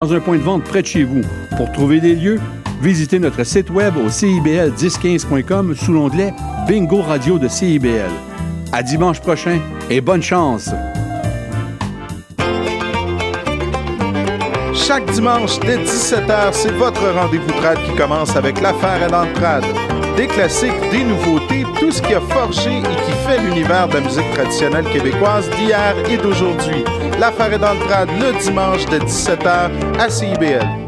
dans un point de vente près de chez vous. Pour trouver des lieux, visitez notre site web au CIBL1015.com sous l'onglet Bingo Radio de CIBL. À dimanche prochain et bonne chance! Chaque dimanche dès 17h, c'est votre rendez-vous trad qui commence avec l'affaire dans le trad. Des classiques, des nouveautés, tout ce qui a forgé et qui fait l'univers de la musique traditionnelle québécoise d'hier et d'aujourd'hui. L'affaire est dans le le dimanche de 17h à. CIBL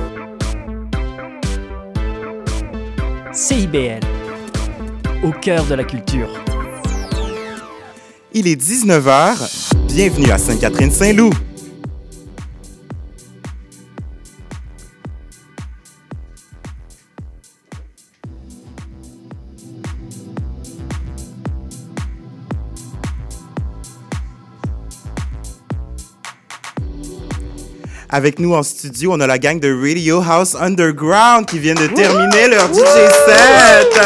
CIBL, au cœur de la culture. Il est 19h. Bienvenue à Sainte-Catherine-Saint-Loup. Avec nous en studio, on a la gang de Radio House Underground qui vient de terminer leur DJ set.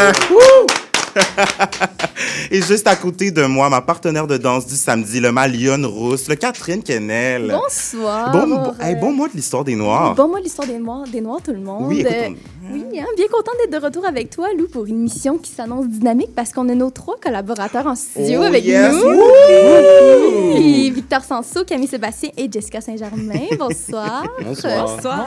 Et juste à côté de moi, ma partenaire de danse du samedi, le Malion Rousse, le Catherine Kennel. Bonsoir. Bon, bon, hey, bon mois de l'histoire des Noirs. Bon mois de l'histoire des Noirs, des Noirs, tout le monde. Oui, écoute, Euh, oui, hein, bien content d'être de retour avec toi, Lou, pour une mission qui s'annonce dynamique parce qu'on a nos trois collaborateurs en studio Oh, avec yes. nous. Wouhou! Puis Victor Sanso, Camille Sébastien et Jessica Saint-Germain. Bonsoir. Bonsoir.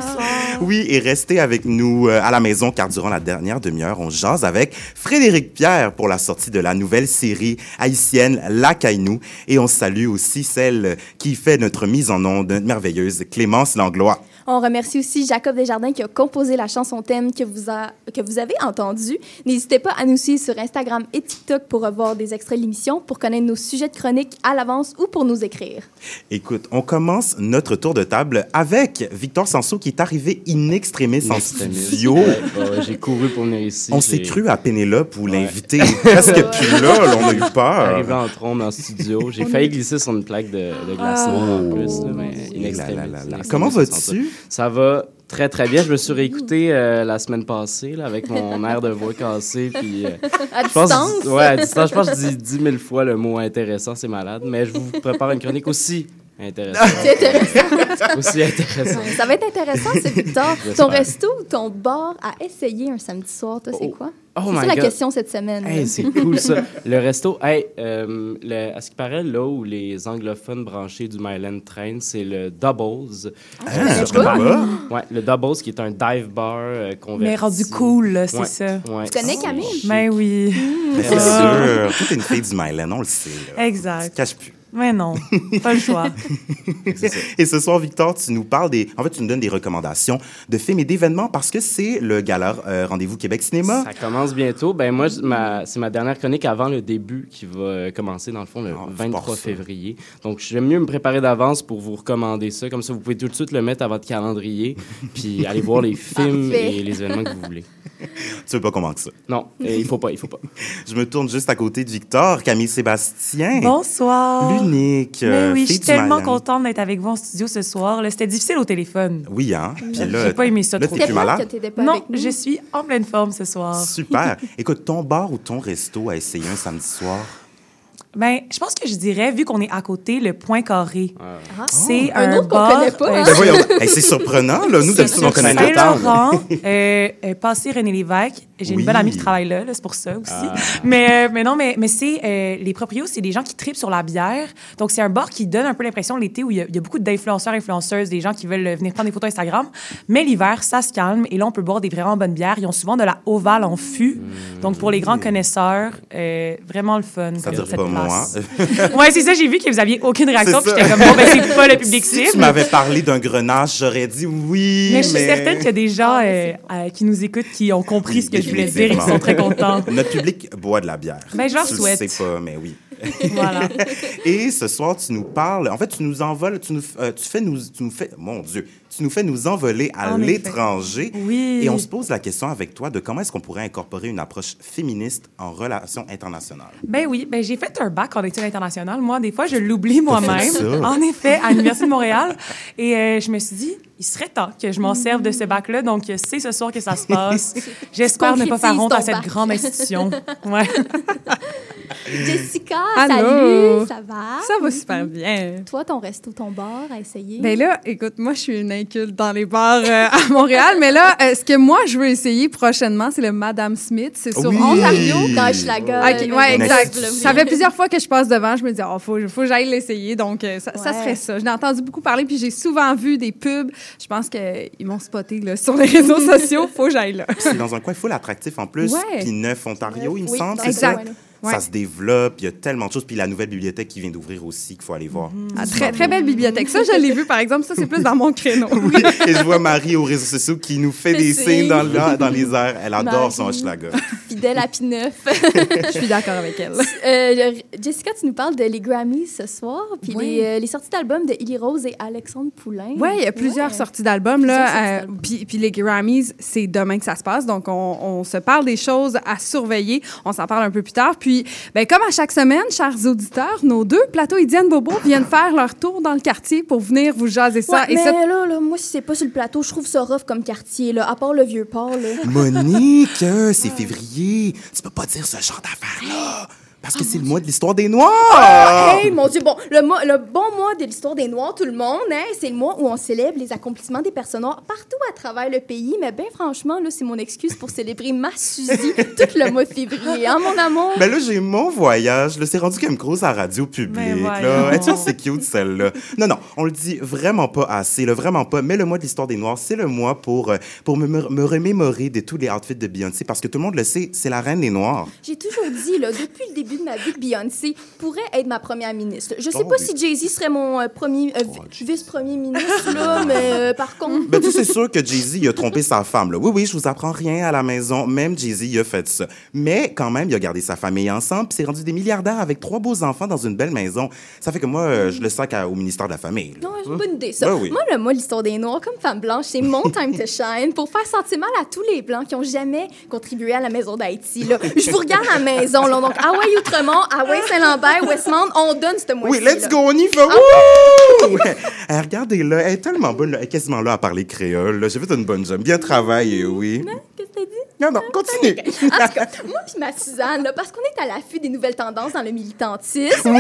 Oui, et restez avec nous euh, à la maison car durant la dernière demi-heure, on jase avec Frédéric Pierre pour la sortie de la nouvelle série haïtienne La Caïnou. Et on salue aussi celle qui fait notre mise en onde, merveilleuse Clémence Langlois. On remercie aussi Jacob Desjardins qui a composé la chanson thème que vous, a- que vous avez entendue. N'hésitez pas à nous suivre sur Instagram et TikTok pour revoir des extraits de l'émission, pour connaître nos sujets de chronique à l'avance ou pour nous écrire. Écoute, on commence notre tour de table avec Victor Sanso qui est arrivé in extremis en studio. Ouais, ouais, j'ai couru pour venir ici. On s'est cru à Pénélope où l'invité est presque plus là, là, on a eu Arrivé peur. en trombe en studio. J'ai failli glisser sur une plaque de, de glacement en plus. mais in extremis, in Comment extremis, vas-tu? Ça va très, très bien. Je me suis réécouté euh, la semaine passée là, avec mon air de voix cassée. Puis, euh, À je pense, distance? ouais, à distance. Je pense que je dis 10 000 fois le mot intéressant, c'est malade. Mais je vous prépare une chronique aussi intéressante. C'est intéressant. aussi intéressante. Ça va être intéressant, c'est Victor. Ton resto ou ton bar à essayer un samedi soir, toi, c'est Oh. quoi? Oh c'est la question cette semaine. Hey, c'est cool ça. Le resto, hey, euh, le- à ce qui paraît, là où les anglophones branchés du Myland traînent, c'est le Doubles. Ah, pas. Ouais, le Doubles qui est un dive bar euh, converti. Mais rendu cool, c'est Ouais, ça. ouais. Tu connais Camille? Ben oui. Mais c'est sûr. Toi, t'es une fille du Myland, on le sait. Là. Tu te Exact. caches plus. Mais non, pas le choix. Et ce soir, Victor, tu nous parles des. En fait, tu nous donnes des recommandations de films et d'événements parce que c'est le gala euh, Rendez-vous Québec Cinéma. Ça commence bientôt. Ben moi, ma- c'est ma dernière chronique avant le début qui va euh, commencer, dans le fond, le Ah, c'est 23 pas ça. février. Donc, j'aime mieux me préparer d'avance pour vous recommander ça. Comme ça, vous pouvez tout de suite le mettre à votre calendrier puis aller voir les films Parfait. et les événements que vous voulez. Tu veux pas qu'on manque ça? Non, il faut pas, il faut pas. Je me tourne juste à côté de Victor, Camille Sébastien. Bonsoir. Mais euh, oui, je suis tellement contente d'être avec vous en studio ce soir. C'était difficile au téléphone. Oui, hein? Puis là, J'ai pas aimé ça là, trop. t'es plus malade? pas Non, je suis en pleine forme ce soir. Super. Écoute, ton bar ou ton resto à essayer un samedi soir? Ben, je pense que je dirais, vu qu'on est à côté, le Point Carré. Ah. C'est Un un, autre qu'on connaît pas, euh, hein? Ben voyons, Hey, c'est surprenant, là. Nous, d'habitude, on connaît le temps. Saint-Laurent, euh, euh, passé René Lévesque. J'ai Oui. une bonne amie qui travaille là, là, c'est pour ça aussi. Ah. Mais, euh, mais non, mais, mais c'est euh, les proprios, c'est des gens qui tripent sur la bière. Donc, c'est un bar qui donne un peu l'impression l'été où il y, a, il y a beaucoup d'influenceurs, influenceuses, des gens qui veulent venir prendre des photos Instagram. Mais l'hiver, ça se calme et là, on peut boire des vraiment bonnes bières. Ils ont souvent de la ovale en fût. Donc, pour les grands connaisseurs, euh, vraiment le fun. Ça moi. ouais, c'est ça, j'ai vu que vous aviez aucune réaction, puis j'étais comme, bon, ben, c'est pas le public si cible. tu m'avais parlé d'un grenage, j'aurais dit oui, Mais je suis certaine qu'il y a des gens euh, euh, qui nous écoutent qui ont compris ce que je voulais dire et qui sont très contents. Notre public boit de la bière. Ben, je leur Tu souhaite. sais pas, mais oui. Voilà. Et ce soir, tu nous parles. En fait, tu nous envoles. Tu nous, euh, tu fais nous, tu nous fais. Mon Dieu, tu nous fais nous envoler à En l'étranger. Oui. Et on se pose la question avec toi de comment est-ce qu'on pourrait incorporer une approche féministe en relations internationales. Ben oui, ben j'ai fait un bac en études internationales. Moi, des fois, je l'oublie moi-même. En effet, à l'Université de Montréal. Et euh, je me suis dit, il serait temps que je m'en serve de ce bac-là. Donc, c'est ce soir que ça se passe. J'espère ne pas faire honte à cette bac. grande institution. Ouais. Jessica, Allô? salut, ça va? Ça va super bien. Toi, ton resto, ton bar à essayer? Ben là, écoute, moi, je suis une dans les bars euh, à Montréal, mais là, euh, ce que moi, je veux essayer prochainement, c'est le Madame Smith. C'est sur Oui. Ontario. Dans Hochelaga. Ok, euh, ouais, exact. Ça fait plusieurs fois que je passe devant, je me dis, oh, faut, faut que j'aille l'essayer. Donc, euh, ça, serait ça. Je l'ai entendu beaucoup parler, puis j'ai souvent vu des pubs. Je pense qu'ils m'ont spoté là, sur les réseaux sociaux. Faut que j'aille là. C'est dans un coin full attractif en plus. Ouais. Puis neuf Ontario, il me Oui, semble, dans ça? coin-là. Ouais. Ça se développe, il y a tellement de choses. Puis la nouvelle bibliothèque qui vient d'ouvrir aussi, qu'il faut aller voir. Ah, très, très belle bibliothèque. Ça, je l'ai vu, par exemple. Ça, c'est plus dans mon créneau. Oui, et je vois Marie aux réseaux sociaux qui nous fait des signes signe. dans, le- dans les airs. Elle adore son. Hochelaga. Fidèle à P9. Je suis d'accord avec elle. Euh, Jessica, tu nous parles de les Grammys ce soir, puis les, euh, les sorties d'albums de Illy Rose et Alexandre Poulain. Oui, il y a plusieurs Ouais. sorties d'albums. Là. euh, puis les Grammys, c'est demain que ça se passe. Donc, on, on se parle des choses à surveiller. On s'en parle un peu plus tard. Puis, ben, comme à chaque semaine, chers auditeurs, nos deux plateaux Idiane Bobo viennent faire leur tour dans le quartier pour venir vous jaser ça. Ouais, Et mais ça- là, là, moi, si c'est pas sur le plateau, je trouve ça rough comme quartier, là, à part le vieux port. Là. Monique, euh, c'est février. Tu peux pas dire ce genre d'affaires-là. Parce que c'est le mois de l'histoire des Noirs. Hey, mon Dieu, bon, le, mois- le bon mois de l'histoire des Noirs, tout le monde, hein, c'est le mois où on célèbre les accomplissements des personnes noires partout à travers le pays. Mais bien franchement, là, c'est mon excuse pour célébrer ma Suzy tout le mois de février, hein, mon amour? Ben là, j'ai mon voyage. Là, c'est rendu comme grosse à la radio publique. Ben là. Et tu vois, c'est cute, celle-là. Non, non, on le dit vraiment pas assez, là, vraiment pas. Mais le mois de l'histoire des Noirs, c'est le mois pour, euh, pour me, me, me remémorer de tous les outfits de Beyoncé. Parce que tout le monde le sait, c'est la reine des Noirs. J'ai toujours dit, là, depuis le début de ma vie, que Beyoncé pourrait être ma première ministre. Je sais Oh pas oui. si Jay-Z serait mon euh, premier, euh, vi- vice-premier ministre, là, mais euh, par contre... Ben, tu sais, c'est sûr que Jay-Z, a trompé sa femme. Là. Oui, oui, je vous apprends rien à la maison. Même Jay-Z, a fait ça. Mais quand même, il a gardé sa famille ensemble, puis s'est rendu des milliardaires avec trois beaux enfants dans une belle maison. Ça fait que moi, je le sac à- au ministère de la Famille. là. Non, une bonne idée, ça. Ouais, oui. Moi, le mois de l'histoire des Noirs, comme femme blanche, c'est mon time to shine pour faire sentir mal à tous les Blancs qui ont jamais contribué à la maison d'Haïti. là. Je vous regarde à la maison. Là. Donc, Hawaii Outremont, Hawaii Saint-Lambert, Westmount, on donne ce mois-ci. Oui, let's là. go, on y va. Wouh! Eh, Regardez-là, elle est tellement bonne, là. elle est quasiment là à parler créole. J'ai fait une bonne job. Bien travaillé, oui. Qu'est-ce que t'as dit? Non, non, continue. En tout cas, moi puis ma Suzanne, là, parce qu'on est à l'affût des nouvelles tendances dans le militantisme, Oui!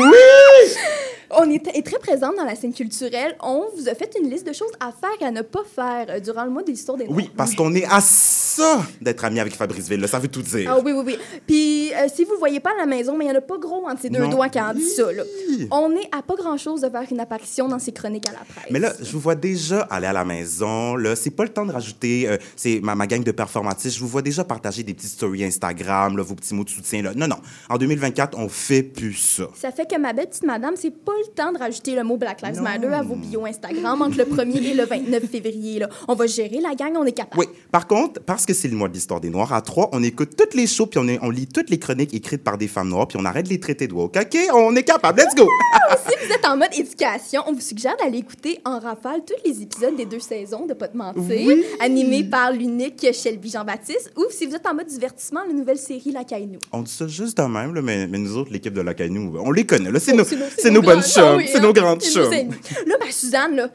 on est, est très présente dans la scène culturelle. On vous a fait une liste de choses à faire et à ne pas faire euh, durant le mois de l'histoire des Noirs. Oui, parce qu'on est à ça d'être amis avec Fabrice Ville. là. Ça veut tout dire. Ah oui, oui, oui. Puis, euh, si vous le voyez pas à la maison, mais il y en a pas gros entre ces deux Non. doigts qui en dit ça, là. On est à pas grand-chose de faire une apparition dans ces chroniques à la presse. Mais là, je vous vois déjà aller à la maison. Là, c'est pas le temps de rajouter. euh, c'est ma, ma gang de performatistes. Je vous vois déjà partager des petites stories Instagram, là, vos petits mots de soutien. Là. Non, non. En 2024, on fait plus ça. Ça fait que ma belle petite madame, c'est pas le temps de rajouter le mot Black Lives Non. Matter à vos bios Instagram entre le 1er et le 29 février, là. On va gérer la gang, on est capable. Oui. Par contre, parce que c'est le mois de l'histoire des Noirs, à trois, on écoute toutes les shows, puis on, est- on lit toutes les chroniques écrites par des femmes noires, puis on arrête de les traiter de woke. OK? On est capable. Let's go! Si vous êtes en mode éducation, on vous suggère d'aller écouter en rafale tous les épisodes des deux saisons de Pas de mentir, animés par l'unique Shelby Jean-Baptiste, ou si vous êtes en mode divertissement, la nouvelle série La Caille-nous. On dit ça juste de même, là, mais, mais nous autres, l'équipe de la Cagnou, on les connaît. là. C'est nos, Oh, nos- bonnes chums. Oui, c'est hein, nos grandes c'est nos chums. Là, ma Suzanne, là,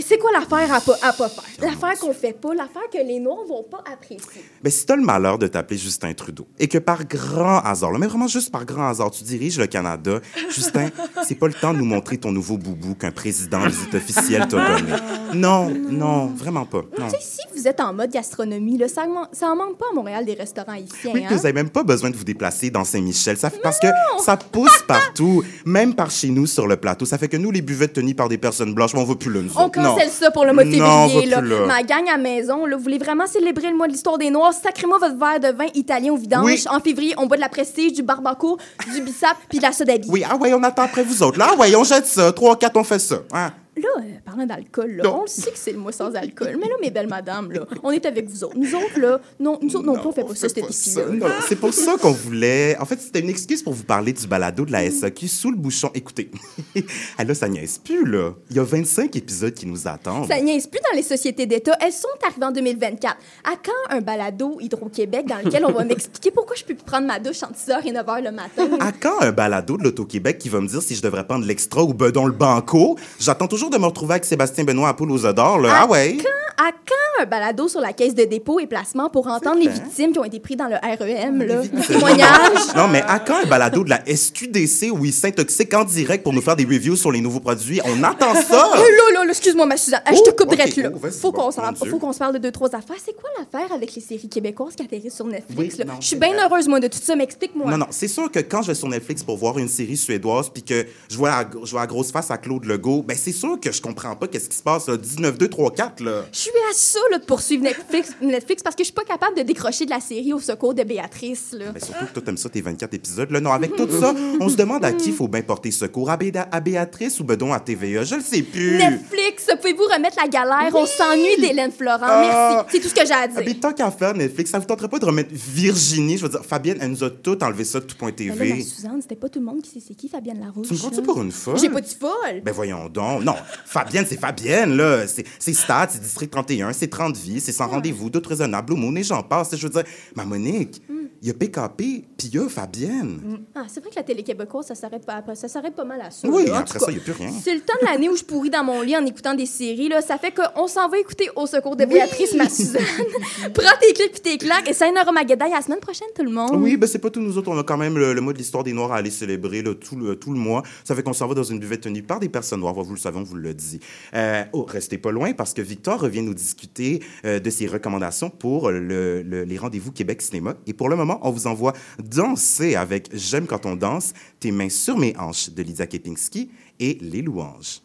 c'est quoi l'affaire à pas, à pas faire? L'affaire qu'on fait pas, l'affaire que les Noirs vont pas apprécier. Ben, si tu as le malheur de t'appeler Justin Trudeau et que par grand hasard, là, mais vraiment juste par grand hasard, tu diriges le Canada, Justin, c'est pas le temps de nous montrer ton nouveau boubou qu'un président en visite officielle t'a donné. Non, non, vraiment pas. Non. Tu sais, si vous êtes en mode gastronomie, là, ça, en manque pas à Montréal des restaurants ici. Oui, hein? puis vous n'avez même pas besoin de vous déplacer dans Saint-Michel. Ça fait, parce que ça pousse partout, même par chez nous sur le plateau. Ça fait que nous, les buvettes tenues par des personnes blanches, on va plus là, nous On. Cancelle ça pour le mot Non, février. Là. Ma gang à maison, là, vous voulez vraiment célébrer le mois de l'histoire des Noirs? Sacrez-moi votre verre de vin italien au vidange. Oui. En février, on boit de la prestige, du barbaco, du bissap puis de la soda Oui, ah ouais, on attend après vous autres. Là, ah ouais, on jette ça. Trois, quatre, on fait ça. Hein? Là, euh, parlant d'alcool, là, Non. on le sait que c'est le mois sans alcool. Mais là, mes belles madames, là, on est avec vous autres. Nous autres, là, non, nous autres non, plus, on fait pas ça, cet Ça, épici-là. non, C'est pour ça qu'on voulait. En fait, c'était une excuse pour vous parler du balado de la SAQ sous le bouchon. Écoutez, ah là, ça niaise plus, là. Il y a 25 épisodes qui nous attendent. Ça niaise plus dans les sociétés d'État. Elles sont arrivées en 2024. À quand un balado Hydro-Québec dans lequel on va m'expliquer pourquoi je peux plus prendre ma douche entre 6h et 9h le matin? À quand un balado de l'Auto-Québec qui va me dire si je devrais prendre l'extra ou bedon le banco? J'attends toujours de me retrouver avec Sébastien Benoît à Poule aux Odeurs, là. Ah, ouais? À quand un balado sur la caisse de dépôt et placement pour entendre les victimes qui ont été pris dans le REM, là? Témoignages? Non, mais à quand un balado de la SQDC où ils s'intoxiquent en direct pour nous faire des reviews sur les nouveaux produits? On attend ça! Oh là là, excuse-moi, ma Suzanne. Ah, je te Oh, coupe ok, direct là. oh, faut qu'on se parle de deux, trois affaires. C'est quoi l'affaire avec les séries québécoises qui atterrissent sur Netflix? Oui, là? je suis bien heureuse, moi, de tout ça, mais explique-moi. Non, non, c'est sûr que quand je vais sur Netflix pour voir une série suédoise puis que je vois, la, je vois la grosse face à Claude Legault, ben c'est sûr que je comprends pas qu'est-ce qui se passe, là. 19, 2, 3, 4, là. Je suis à ça là, de poursuivre Netflix, Netflix parce que je suis pas capable de décrocher de la série au secours de Béatrice. Là. Surtout que toi, t'aimes ça, tes 24 épisodes, là. Non, avec tout ça, on se demande à qui faut bien porter secours. À, Béda- à Béatrice ou Bedon à TVA? Je le sais plus. Netflix, pouvez-vous remettre la galère? On s'ennuie d'Hélène Florent. Ah. Merci. C'est tout ce que j'ai à Ah, dire. mais tant qu'à faire, Netflix, ça vous tenterait pas de remettre Virginie? Je veux dire, Fabienne, elle nous a tout enlevé ça de là, ma tout.tv. Suzanne, c'était pas tout le monde qui sait c'est qui Fabienne Larouche. Tu me prends-tu pour une folle? J'ai pas dit folle. Ben voyons donc. Non, Fabienne, c'est Fabienne, là. C'est Stade, c'est District 31, c'est 30 vies, c'est sans rendez-vous, d'autres raisonnables, Blue Moon, et j'en passe. Je veux dire, ma Monique, il y a PKP, puis il y a Fabienne. Ah, c'est vrai que la télé québécoise, ça s'arrête pas, ça s'arrête pas mal à ça. Oui, là. Après ça, il n'y a plus rien. C'est le temps de l'année où je pourris dans mon lit en écoutant des séries. Là. Ça fait qu'on s'en va écouter Au secours de Béatrice, ma Suzanne. Prends tes clics puis tes claques et ça aura ma guédaille la semaine prochaine, tout le monde. Oui, ben c'est pas tout nous autres. On a quand même le, le mois de l'histoire des Noirs à aller célébrer là, tout, le, tout le mois. Ça fait qu'on s'en va dans une buvette tenue par des personnes noires. Vous le savez, on vous le dit. Euh, oh, restez pas loin parce que Victor revient nous discuter euh, de ses recommandations pour le- les rendez-vous Québec Cinéma. Et pour le moment, on vous envoie danser avec J'aime quand on danse, Tes mains sur mes hanches de Lydia Kepinski et Les louanges.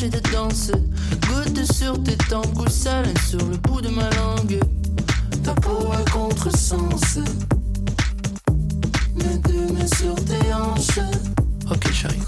Le plancher de danse. Goutte sur tes goût salin sur le bout de ma langue. Ta peau a contresens. Mes deux mains sur tes hanches. Ok, chérie.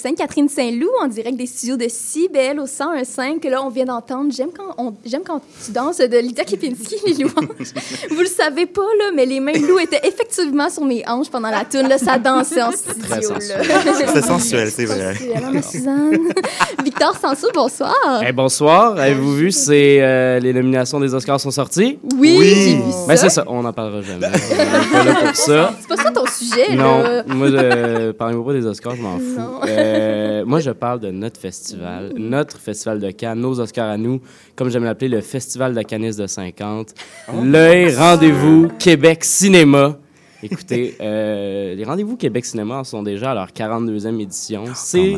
Sainte-Catherine-Saint-Loup en direct des studios de CBL au 101.5 que là, on vient d'entendre. J'aime quand, on- j'aime quand tu danses de Lydia Kepinski, les louanges. Vous le savez pas, là, mais les mains de Lou étaient effectivement sur mes hanches pendant la tune. Là, ça dansait en studio. Très là. sensuel. C'est sensuel, c'est vrai. Sensuel, ma Suzanne. Victor Sansou, bonsoir. Eh, bonsoir. Avez-vous vu, c'est euh, les nominations des Oscars sont sorties? Oui, Oui. j'ai vu Ben, c'est ça, on n'en parlera jamais. on pas là pour ça. C'est pas ça ton sujet, Non, là. moi, parlez-moi pas des Oscars, je m'en fous. Euh, moi, je parle de notre festival, notre festival de Cannes, nos Oscars à nous, comme j'aime l'appeler, le Festival de Canis de 50. L'œil, rendez-vous, Québec Cinéma. Écoutez, euh, les rendez-vous Québec Cinéma en sont déjà à leur 42e édition. C'est,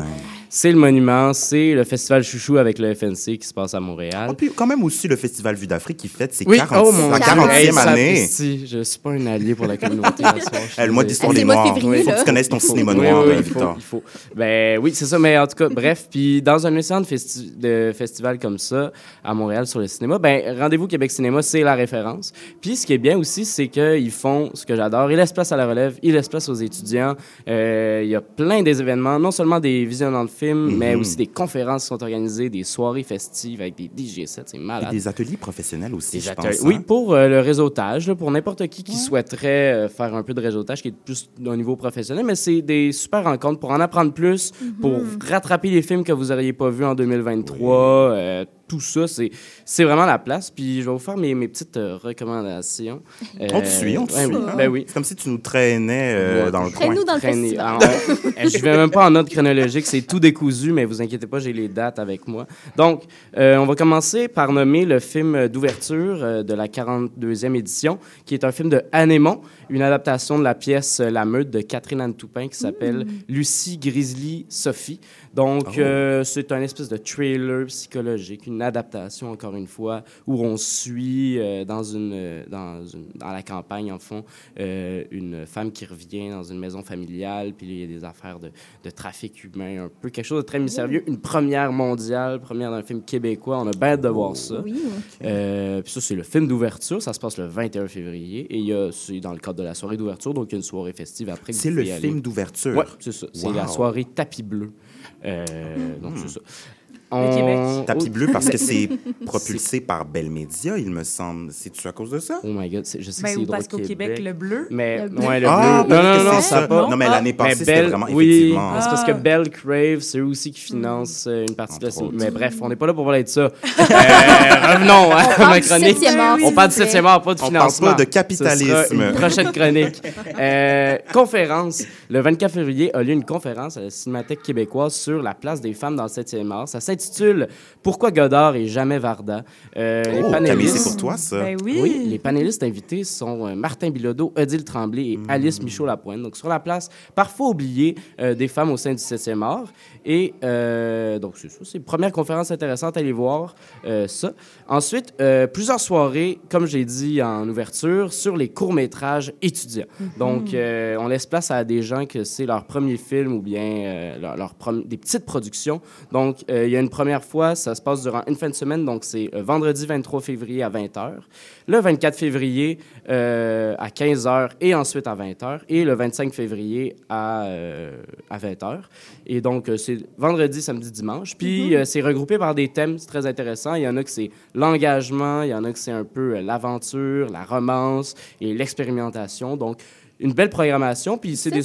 c'est le monument, c'est le festival chouchou avec le FNC qui se passe à Montréal. Ah, Puis quand même aussi le Festival Vue d'Afrique qui fête ses Oui, 40 oh mon la Dieu. 40e Hey, année. sapristi, je suis pas un allié pour la communauté. ce soir, je le mois d'histoire des Noirs. Il faut que tu connaisses ton faut- cinéma oui, noir, oui, il faut, Victor. il faut. Ben oui, c'est ça, mais en tout cas, bref, puis dans un océan de, festi- de festivals comme ça, à Montréal, sur le cinéma, ben Rendez-vous Québec Cinéma, c'est la référence. Puis ce qui est bien aussi, c'est qu'ils font ce que j'adore, ils laissent place à la relève, ils laissent place aux étudiants. Euh, Il y a plein des événements, non seulement des visionnements de films, mais Mhm. aussi des conférences qui sont organisées, des soirées festives avec des DJ7, c'est Et malade. des ateliers professionnels aussi, Des je. Oui, hein. pour euh, le réseautage, là, pour n'importe qui qui souhaiterait euh, faire un peu de réseautage qui est plus au niveau professionnel, mais c'est des super rencontres pour en apprendre plus, pour rattraper les films que vous n'auriez pas vus en 2023. euh, tout ça, c'est c'est vraiment la place. Puis je vais vous faire mes, mes petites euh, recommandations. On te suit, on te ouais, suit. oui. hein. Ben oui. C'est comme si tu nous traînais euh, dans le coin. Traîne-nous dans le Traîner. festival. Alors, on- je vais même pas en ordre chronologique, c'est tout décousu, mais vous inquiétez pas, j'ai les dates avec moi. Donc, euh, on va commencer par nommer le film d'ouverture euh, de la 42e édition, qui est un film de Anémon, une adaptation de la pièce euh, La Meute de Catherine Anne Toupin qui s'appelle Lucie Grizzly Sophie. Donc, Oh. euh, c'est un espèce de trailer psychologique, une adaptation, encore une fois, où on suit euh, dans, une, dans, une- dans la campagne, en fond, euh, une femme qui revient dans une maison familiale, puis il y a des affaires de, de trafic humain, un peu quelque chose de très mystérieux. Une première mondiale, première d'un film québécois. On a bien hâte de voir ça. Oui. Euh, puis ça, c'est le film d'ouverture. Ça se passe le 21 février. Et il y a, c'est dans le cadre de la soirée d'ouverture, donc il y a une soirée festive après. C'est le film d'ouverture. Oui, c'est ça. C'est la soirée Tapis Bleu. Euh, Donc, c'est ça. Québec. Tapis bleu parce que c'est C'est- propulsé par Bell Media, il me semble. C'est-tu à cause de ça? Oh my God, c'est- je sais Ben, que c'est ou drôle parce qu'au Québec, le bleu. Mais, Le bleu. ouais, le Ah, bleu. Non, non, c'est ça pas. Non, mais l'année passée, c'était vraiment oui, effectivement. c'est parce Ah. que Bell Crave, c'est eux aussi qui financent euh, une partie de la autres. Mais bref, on n'est pas là pour parler de ça. Euh, revenons à parle ma chronique. septième art, On parle plaît. 7e art, pas de On parle financement. pas de capitalisme. prochaine chronique. Euh, conférence. Le 24 février a lieu une conférence à la Cinémathèque québécoise sur la place des femmes dans le 7e art. Ça s'intitule Pourquoi Godard et jamais Varda? Euh, les Oh, Camille, panélistes- c'est pour toi, ça. Ben oui. oui, les panélistes invités sont euh, Martin Bilodeau, Odile Tremblay et Alice Michaud-Lapointe. Donc, sur la place, parfois oubliée, euh, des femmes au sein du 7e art. Et euh, donc, c'est ça. C'est une première conférence intéressante. Allez voir euh, ça. Ensuite, euh, plusieurs soirées, comme j'ai dit en ouverture, sur les courts-métrages étudiants. Donc, euh, on laisse place à des gens que c'est leur premier film ou bien euh, leur, des petites productions. Donc, euh, il y a une première fois, ça se passe durant une fin de semaine, donc c'est euh, vendredi 23 février à 20h, le 24 février euh, à 15h et ensuite à 20h, et le 25 février à, euh, à 20h. Et donc, c'est vendredi, samedi, dimanche. Puis, euh, c'est regroupé par des thèmes, c'est très intéressant. Il y en a que c'est l'engagement, il y en a que c'est un peu l'aventure, la romance et l'expérimentation. Donc, une belle programmation. Puis c'est des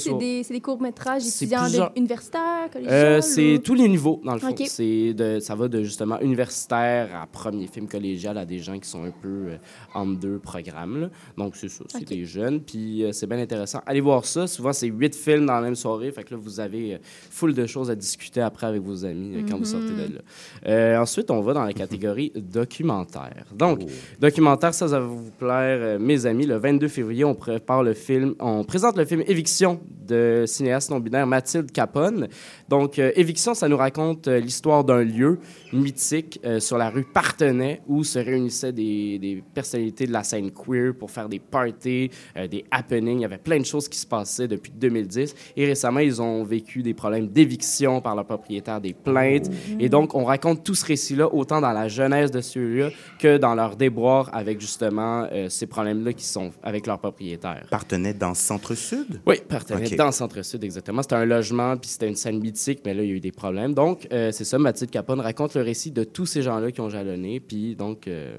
des, courts-métrages C'est étudiants plusieurs- universitaires, collégiaux? Euh, c'est ou- tous les niveaux, dans le fond. Ok. C'est de, ça va de justement universitaire à premier film collégial à des gens qui sont un peu euh, entre deux programmes. là. Donc, c'est ça, c'est des jeunes. Puis, euh, c'est bien intéressant. Allez voir ça. Souvent, c'est huit films dans la même soirée. Fait que là, vous avez euh, full de choses à discuter après avec vos amis euh, quand vous sortez de là. Euh, ensuite, on va dans la catégorie documentaire. Donc, documentaire, ça, ça va vous plaire, euh, mes amis. Le 22 février, on prépare le film, on présente le film Éviction de cinéaste non-binaire Mathilde Capone. Donc, euh, Éviction, ça nous raconte euh, l'histoire d'un lieu mythique euh, sur la rue Partenay où se réunissaient des, des personnalités de la scène queer pour faire des parties, euh, des happenings. Il y avait plein de choses qui se passaient depuis 2010. Et récemment, ils ont vécu des problèmes d'éviction par leur propriétaire, des plaintes. Et donc, on raconte tout ce récit-là, autant dans la jeunesse de ceux-là que dans leur déboire avec justement euh, ces problèmes-là qui sont avec leur propriétaire. Partenait dans Centre-Sud? Oui, partenait Ok. dans le centre-sud, exactement. C'était un logement, puis c'était une scène mythique, mais là, il y a eu des problèmes. Donc, euh, c'est ça, Mathilde Capone raconte le récit de tous ces gens-là qui ont jalonné, puis donc, euh,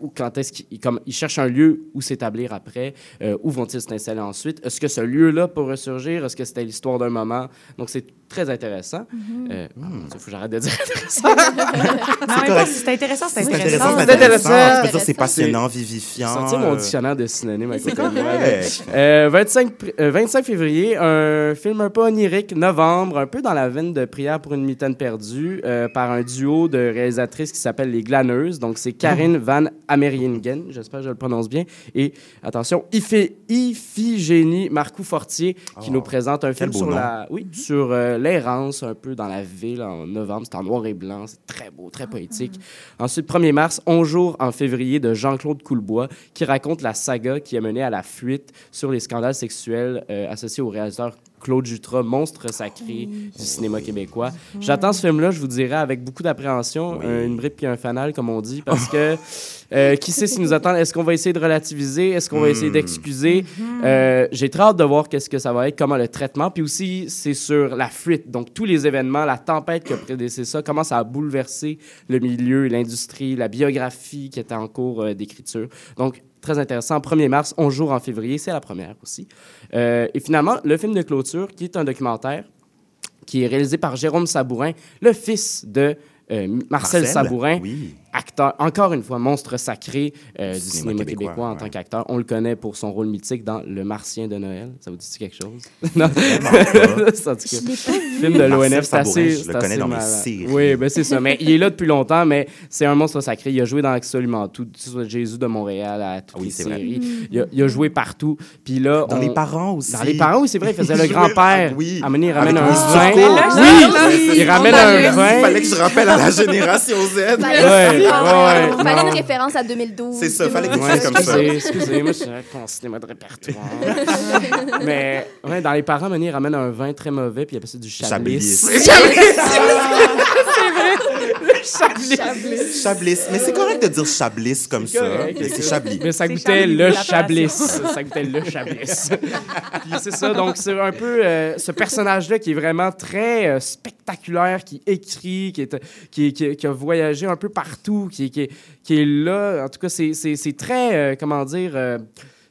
où, quand est-ce qu'ils comme, ils cherchent un lieu où s'établir après, euh, où vont-ils s'installer ensuite? Est-ce que ce lieu-là peut ressurgir? Est-ce que c'était l'histoire d'un moment? Donc, c'est très intéressant. Euh, ah, mon Dieu, faut que j'arrête de dire intéressant. C'est intéressant, c'est intéressant. c'est intéressant. c'est passionnant, vivifiant. J'ai sorti mon euh, dictionnaire de synonymes à C'est côté de moi. Euh, 25, pr- euh, 25 février, un film un peu onirique, novembre, un peu dans la veine de Prière pour une mitaine perdue, euh, par un duo de réalisatrices qui s'appelle Les Glaneuses. Donc, c'est Karine Van Ameriingen, j'espère que je le prononce bien, et, attention, Iphigénie Marcoux-Fortier, qui Oh, nous présente un film sur la, oui, sur euh, l'errance un peu dans la ville en novembre. C'est en noir et blanc, c'est très beau, très poétique. Ensuite, 1er mars, 11 jours en février de Jean-Claude Coulbois, qui raconte la saga qui a mené à la fuite sur les scandales sexuels euh, associés au réalisateur Claude Jutras, monstre sacré du cinéma québécois. J'attends ce film-là, je vous dirais, avec beaucoup d'appréhension, Oui. une brique puis un fanal, comme on dit, parce que euh, qui sait ce qui nous attend? Est-ce qu'on va essayer de relativiser? Est-ce qu'on va essayer Hmm. d'excuser? Euh, J'ai très hâte de voir qu'est-ce que ça va être, comment le traitement. Puis aussi, c'est sur la fuite. Donc, tous les événements, la tempête qui a prédécé ça, comment ça a bouleversé le milieu, l'industrie, la biographie qui était en cours euh, d'écriture. Donc, très intéressant. 1er mars, 11 jours en février, c'est la première aussi. Euh, et finalement, le film de clôture, qui est un documentaire qui est réalisé par Jérôme Sabourin, le fils de euh, Marcel, Marcel? Sabourin, Oui. Acteur, encore une fois, monstre sacré euh, du cinéma cinéma, québécois, québécois, en ouais. tant qu'acteur. On le connaît pour son rôle mythique dans Le Martien de Noël. Ça vous dit quelque chose? non? Ça, film de l'ONF, c'est assez. je le c'est connais assez dans mes séries. Oui, ben c'est ça. Mais il est là depuis longtemps, mais c'est un monstre sacré. Il a joué dans absolument tout. Du Jésus de Montréal à toutes Oui, les c'est vrai. séries. Il, a, il a joué partout. Puis là, Dans on- Les Parents aussi. Dans les parents, oui, c'est vrai, il faisait le grand-père. Ah, oui. À mener, il ramène Avec un vin. Oui, il ramène un l'avait Il vin. fallait que je rappelle à la génération Z. Ouais, Ah ouais, fallait non. une référence à 2012. C'est ça, fallait que Ouais, comme ça. excusez, moi, je suis un cinéma de répertoire. Mais ouais, dans les parents, il ramène un vin très mauvais, puis il appelle ça du chablis. Chablis. Chablis. Chablis. Mais c'est correct de dire Chablis comme ça. c'est Chablis. Mais ça goûtait Chablis, le. Chablis. Ça goûtait le Chablis. Puis c'est ça, donc c'est un peu euh, ce personnage-là qui est vraiment très euh, spectaculaire, qui écrit, qui, est, qui, qui- qui a voyagé un peu partout, qui, qui, qui est là. En tout cas, c'est- c'est c'est très, euh, comment dire... euh,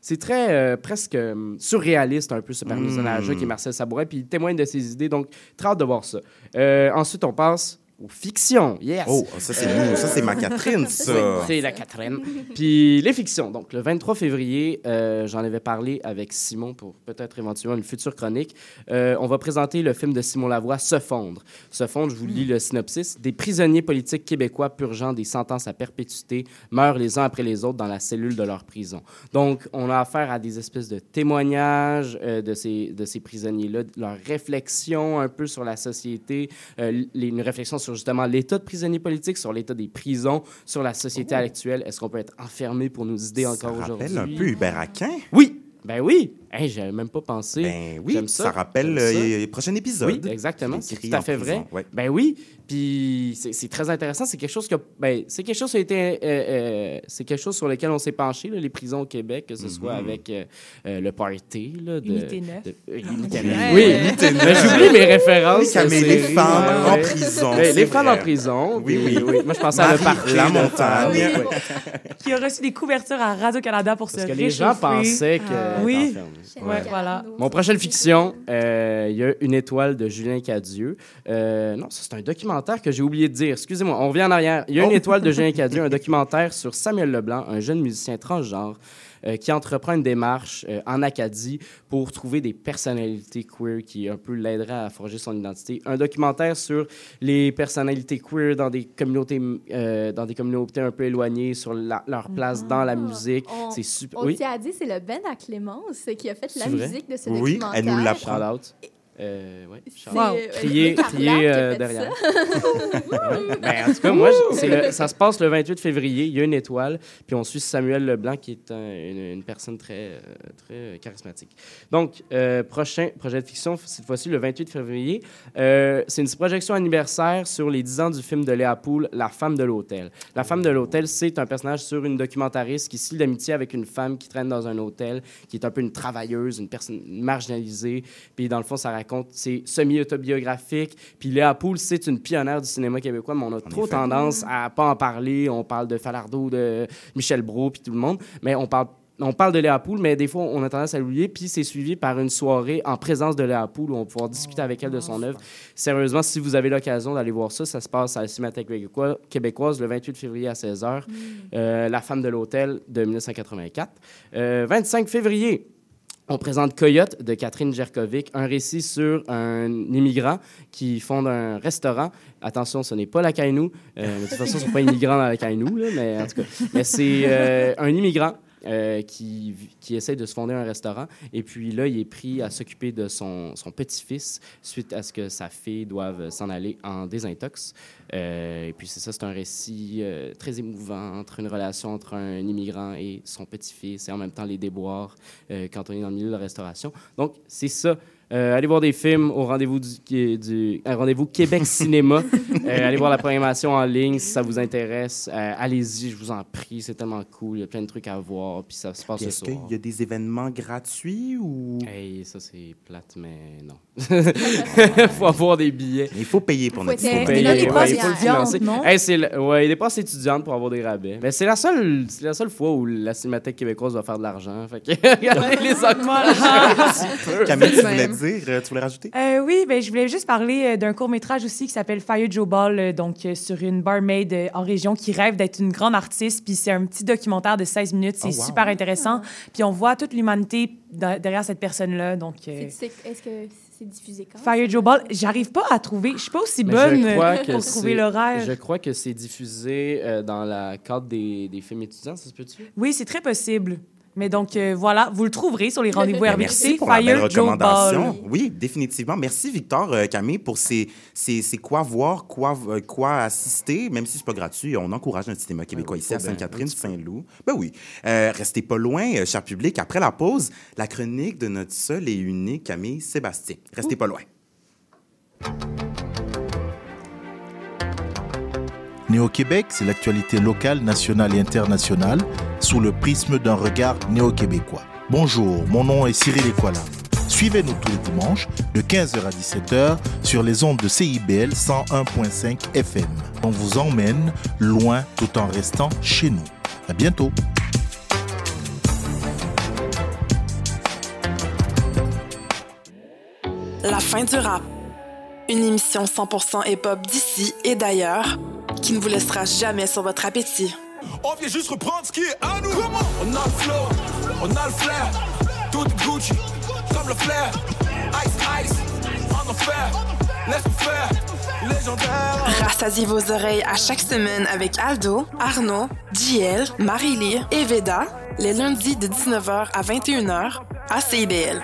c'est très euh, presque euh, surréaliste un peu ce personnage-là qui est Marcel Sabourin, puis il témoigne de ses idées, donc très hâte de voir ça. Euh, ensuite, on passe aux fictions. Yes! Oh, ça c'est nous. Ça c'est ma Catherine, ça. C'est la Catherine. Puis les fictions. Donc, le 23 février, euh, j'en avais parlé avec Simon pour peut-être éventuellement une future chronique. Euh, on va présenter le film de Simon Lavoie, Se fondre. Se fondre, je vous lis le synopsis. Des prisonniers politiques québécois purgeant des sentences à perpétuité meurent les uns après les autres dans la cellule de leur prison. Donc, on a affaire à des espèces de témoignages euh, de ces, de ces prisonniers-là, de leur réflexion un peu sur la société, euh, les- une réflexion sur justement l'état de prisonniers politiques, sur l'état des prisons, sur la société actuelle. Est-ce qu'on peut être enfermé pour nos idées Ça encore aujourd'hui? rappelle un peu Hubert Aquin. Oui, ben oui. Hey, j'avais même pas pensé. Ben oui, J'aime ça, ça. rappelle euh, ça. le prochain épisode. Oui, exactement. C'est tout à fait prison, vrai. ouais. Ben oui. Puis c'est très intéressant. C'est quelque chose que, ben, c'est quelque chose qui a été, euh, euh, c'est quelque chose sur lequel on s'est penché, là, les prisons au Québec, que ce soit Mhm. avec euh, euh, le party, là, de, Unité neuf. de- euh, Unité Ouais. neuf. Oui, Unité Ben, neuf. J'oublie mes références. Oui, Camille, de les femmes Ouais, en ouais. prison. Ouais, les femmes vrai. en prison. Oui, puis, oui. Moi, je pensais à le party. La Montagne. femmes. Qui a reçu des couvertures à Radio-Canada pour Parce se que les gens pensaient que. Ah. Oui. Ouais, voilà. Mon prochaine fiction, euh, il y a Une étoile de Julien Cadieux. Euh, non, ça, c'est un documentaire que j'ai oublié de dire. Excusez-moi, on revient en arrière. Il y a Une Oh. étoile de Julien Cadieux, un documentaire sur Samuel Leblanc, un jeune musicien transgenre euh, qui entreprend une démarche euh, en Acadie pour trouver des personnalités queer qui un peu l'aideraient à forger son identité. Un documentaire sur les personnalités queer dans des communautés, euh, dans des communautés un peu éloignées, sur la- leur place dans la musique. On- C'est super. On Oui, à dire, c'est le Ben à Clémence qui a fait la vrai? musique de ce Oui, documentaire. elle nous l'apprend. Euh, ouais, out. euh, Crier, euh, derrière. Ben, en tout cas, moi, le- ça se passe le 28 février. Il y a une étoile. Puis on suit Samuel Leblanc, qui est un- une, une personne très, euh, très charismatique. Donc, euh, prochain projet de fiction, cette fois-ci, le 28 février. Euh, c'est une projection anniversaire sur les 10 ans du film de Léa Poul, La femme de l'hôtel. La femme de l'hôtel, c'est un personnage sur une documentariste qui se lie d'amitié avec une femme qui traîne dans un hôtel, qui est un peu une travailleuse, une personne marginalisée. Puis dans le fond, ça raconte, c'est semi-autobiographique. Puis Léa Poul, c'est une pionnière du cinéma québécois, mais on a trop effet. tendance à pas en parler. On parle de Falardeau, de Michel Brault, puis tout le monde. Mais on parle on parle de Léa Poul, mais des fois, on a tendance à l'oublier. Puis c'est suivi par une soirée en présence de Léa Poul où on va pouvoir discuter avec elle de son œuvre. Sérieusement, si vous avez l'occasion d'aller voir ça, ça se passe à la Cinémathèque québécois- québécoise le 28 février à 16h. Euh, la femme de l'hôtel de 1984. Euh, 25 février, on présente Coyote de Catherine Jerkovic, un récit sur un immigrant qui fonde un restaurant. Attention, ce n'est pas la Kainou. Euh, de toute façon, ce ne sont pas immigrants dans la Kainou, là, mais en tout cas. Mais c'est euh, un immigrant euh, qui, qui essaie de se fonder un restaurant. Et puis là, il est pris à s'occuper de son, son petit-fils suite à ce que sa fille doive s'en aller en désintox. Euh, et puis c'est ça, c'est un récit euh, très émouvant entre une relation entre un immigrant et son petit-fils et en même temps les déboires quand on est dans le milieu de la restauration. Donc c'est ça. Euh, allez voir des films au rendez-vous du, du un rendez-vous Québec Cinéma. Euh, allez voir la programmation en ligne si ça vous intéresse. Euh, allez-y, je vous en prie, c'est tellement cool. Il y a plein de trucs à voir, puis ça se passe ce Est-ce soir. qu'il y a des événements gratuits ou? Hey, ça c'est plate, mais non. faut avoir des billets. Il faut payer pour Faut notre les passes il faut le étudiantes, financer. non? Hey, c'est le- ouais, des passes étudiantes pour avoir des rabais. Mais c'est la seule, c'est la seule fois où la Cinémathèque québécoise va faire de l'argent. Fait que regardez les augments Camille, tu voulais. Dire, euh, tu voulais rajouter? Euh, oui, ben, je voulais juste parler euh, d'un court-métrage aussi qui s'appelle Fire Joe Ball, donc sur une barmaid en région qui rêve d'être une grande artiste. Puis c'est un petit documentaire de 16 minutes. C'est Oh, wow. super intéressant. Puis on voit toute l'humanité derrière cette personne-là. Donc, euh, Est-ce que c'est diffusé quand? Fire Joe Ball, j'arrive pas à trouver. Je suis pas aussi bonne pour trouver l'horaire. Je crois que c'est diffusé euh, dans la cadre des, des films étudiants, ça se peut-tu? Oui, c'est très possible. Mais donc, euh, voilà, vous le trouverez sur les rendez-vous Ben, RBC. Merci pour la belle recommandation. Ball. Oui, définitivement. Merci, Victor, euh, Camille, pour ces, ces, ces quoi voir, quoi, euh, quoi assister, même si c'est pas gratuit. On encourage notre cinéma québécois Ouais, ici à Sainte-Catherine. Saint-Loup. Ben oui. Euh, restez pas loin, euh, cher public. Après la pause, la chronique de notre seul et unique Camille Sébastien. Restez pas loin. Néo-Québec, c'est l'actualité locale, nationale et internationale sous le prisme d'un regard néo-québécois. Bonjour, mon nom est Cyril Equala. Suivez-nous tous les dimanches de 15h à 17h sur les ondes de CIBL 101.5 FM. On vous emmène loin tout en restant chez nous. À bientôt. La fin du rap. Une émission 100% hip-hop d'ici et d'ailleurs qui ne vous laissera jamais sur votre appétit. On vient juste reprendre ce qui est à nous. On a le flow, on a le flair. Tout Gucci, comme le flair. Ice, ice, en enfer. Laisse-nous faire, légendaire. Rassasiez vos oreilles à chaque semaine avec Aldo, Arnaud, JL, Marie-Lee et Veda, les lundis de 19h à 21h à CIBL.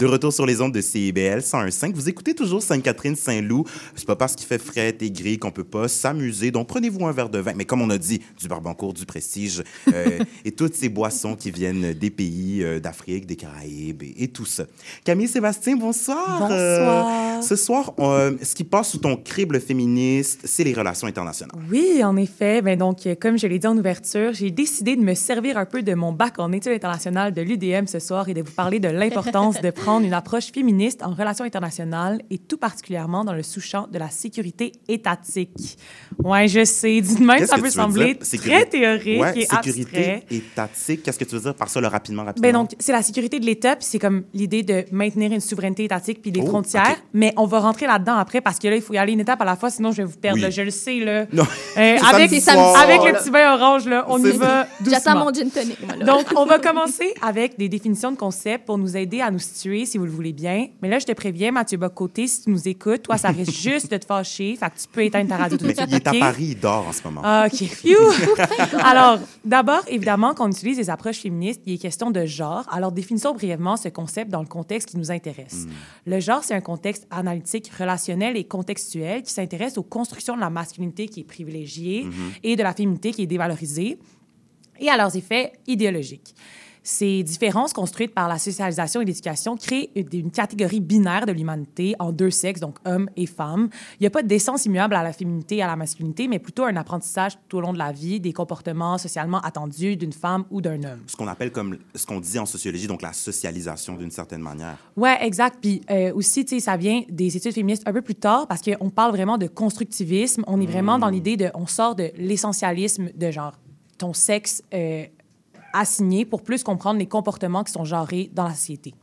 De retour sur les ondes de CIBL 101.5. Vous écoutez toujours Sainte-Catherine-Saint-Loup. C'est pas parce qu'il fait frais et gris qu'on peut pas s'amuser. Donc, prenez-vous un verre de vin. Mais comme on a dit, du Barbancourt, du Prestige euh, et toutes ces boissons qui viennent des pays euh, d'Afrique, des Caraïbes et, et tout ça. Camille Sébastien, bonsoir. Bonsoir. Euh, ce soir, ce qui passe sous ton crible féministe, c'est les relations internationales. Oui, en effet. Ben donc, comme je l'ai dit en ouverture, j'ai décidé de me servir un peu de mon bac en études internationales de l'UDM ce soir et de vous parler de l'importance de prendre une approche féministe en relations internationales et tout particulièrement dans le sous-champ de la sécurité étatique. Ouais, je sais, dites même, ça peut sembler très théorique Ouais, et sécurité abstrait. étatique. Qu'est-ce que tu veux dire par ça, là, rapidement, rapidement? Ben donc, c'est la sécurité de l'État, puis c'est comme l'idée de maintenir une souveraineté étatique puis des Oh, frontières. Mais on va rentrer là-dedans après parce que là, il faut y aller une étape à la fois, sinon je vais vous perdre. Oui. là. je le sais, là. Non. Euh, C'est avec, soir. avec le petit vin orange, là, on y va doucement. J'attends mon gin tonic, moi, là. Donc, on va commencer avec des définitions de concepts pour nous aider à nous situer, si vous le voulez bien. Mais là, je te préviens, Mathieu Bocoté, si tu nous écoutes, toi, ça risque juste de te fâcher. Fait que tu peux éteindre ta radio tout de Mais suite. il est à? Paris, il dort en ce moment. Ah, OK. Alors, d'abord, évidemment, quand on utilise des approches féministes, il est question de genre. Alors, définissons brièvement ce concept dans le contexte qui nous intéresse. Le genre, c'est un contexte analytique, relationnel et contextuel qui s'intéresse aux constructions de la masculinité qui est privilégiée et de la féminité qui est dévalorisée et à leurs effets idéologiques. Ces différences construites par la socialisation et l'éducation créent une, une catégorie binaire de l'humanité en deux sexes, donc hommes et femmes. Il n'y a pas d'essence immuable à la féminité et à la masculinité, mais plutôt un apprentissage tout au long de la vie des comportements socialement attendus d'une femme ou d'un homme. Ce qu'on appelle comme ce qu'on dit en sociologie, donc la socialisation d'une certaine manière. Ouais, exact. Puis euh, aussi, tu sais, ça vient des études féministes un peu plus tard parce qu'on parle vraiment de constructivisme. On est vraiment dans l'idée de, on sort de l'essentialisme de genre ton sexe euh, assigné pour plus comprendre les comportements qui sont genrés dans la société.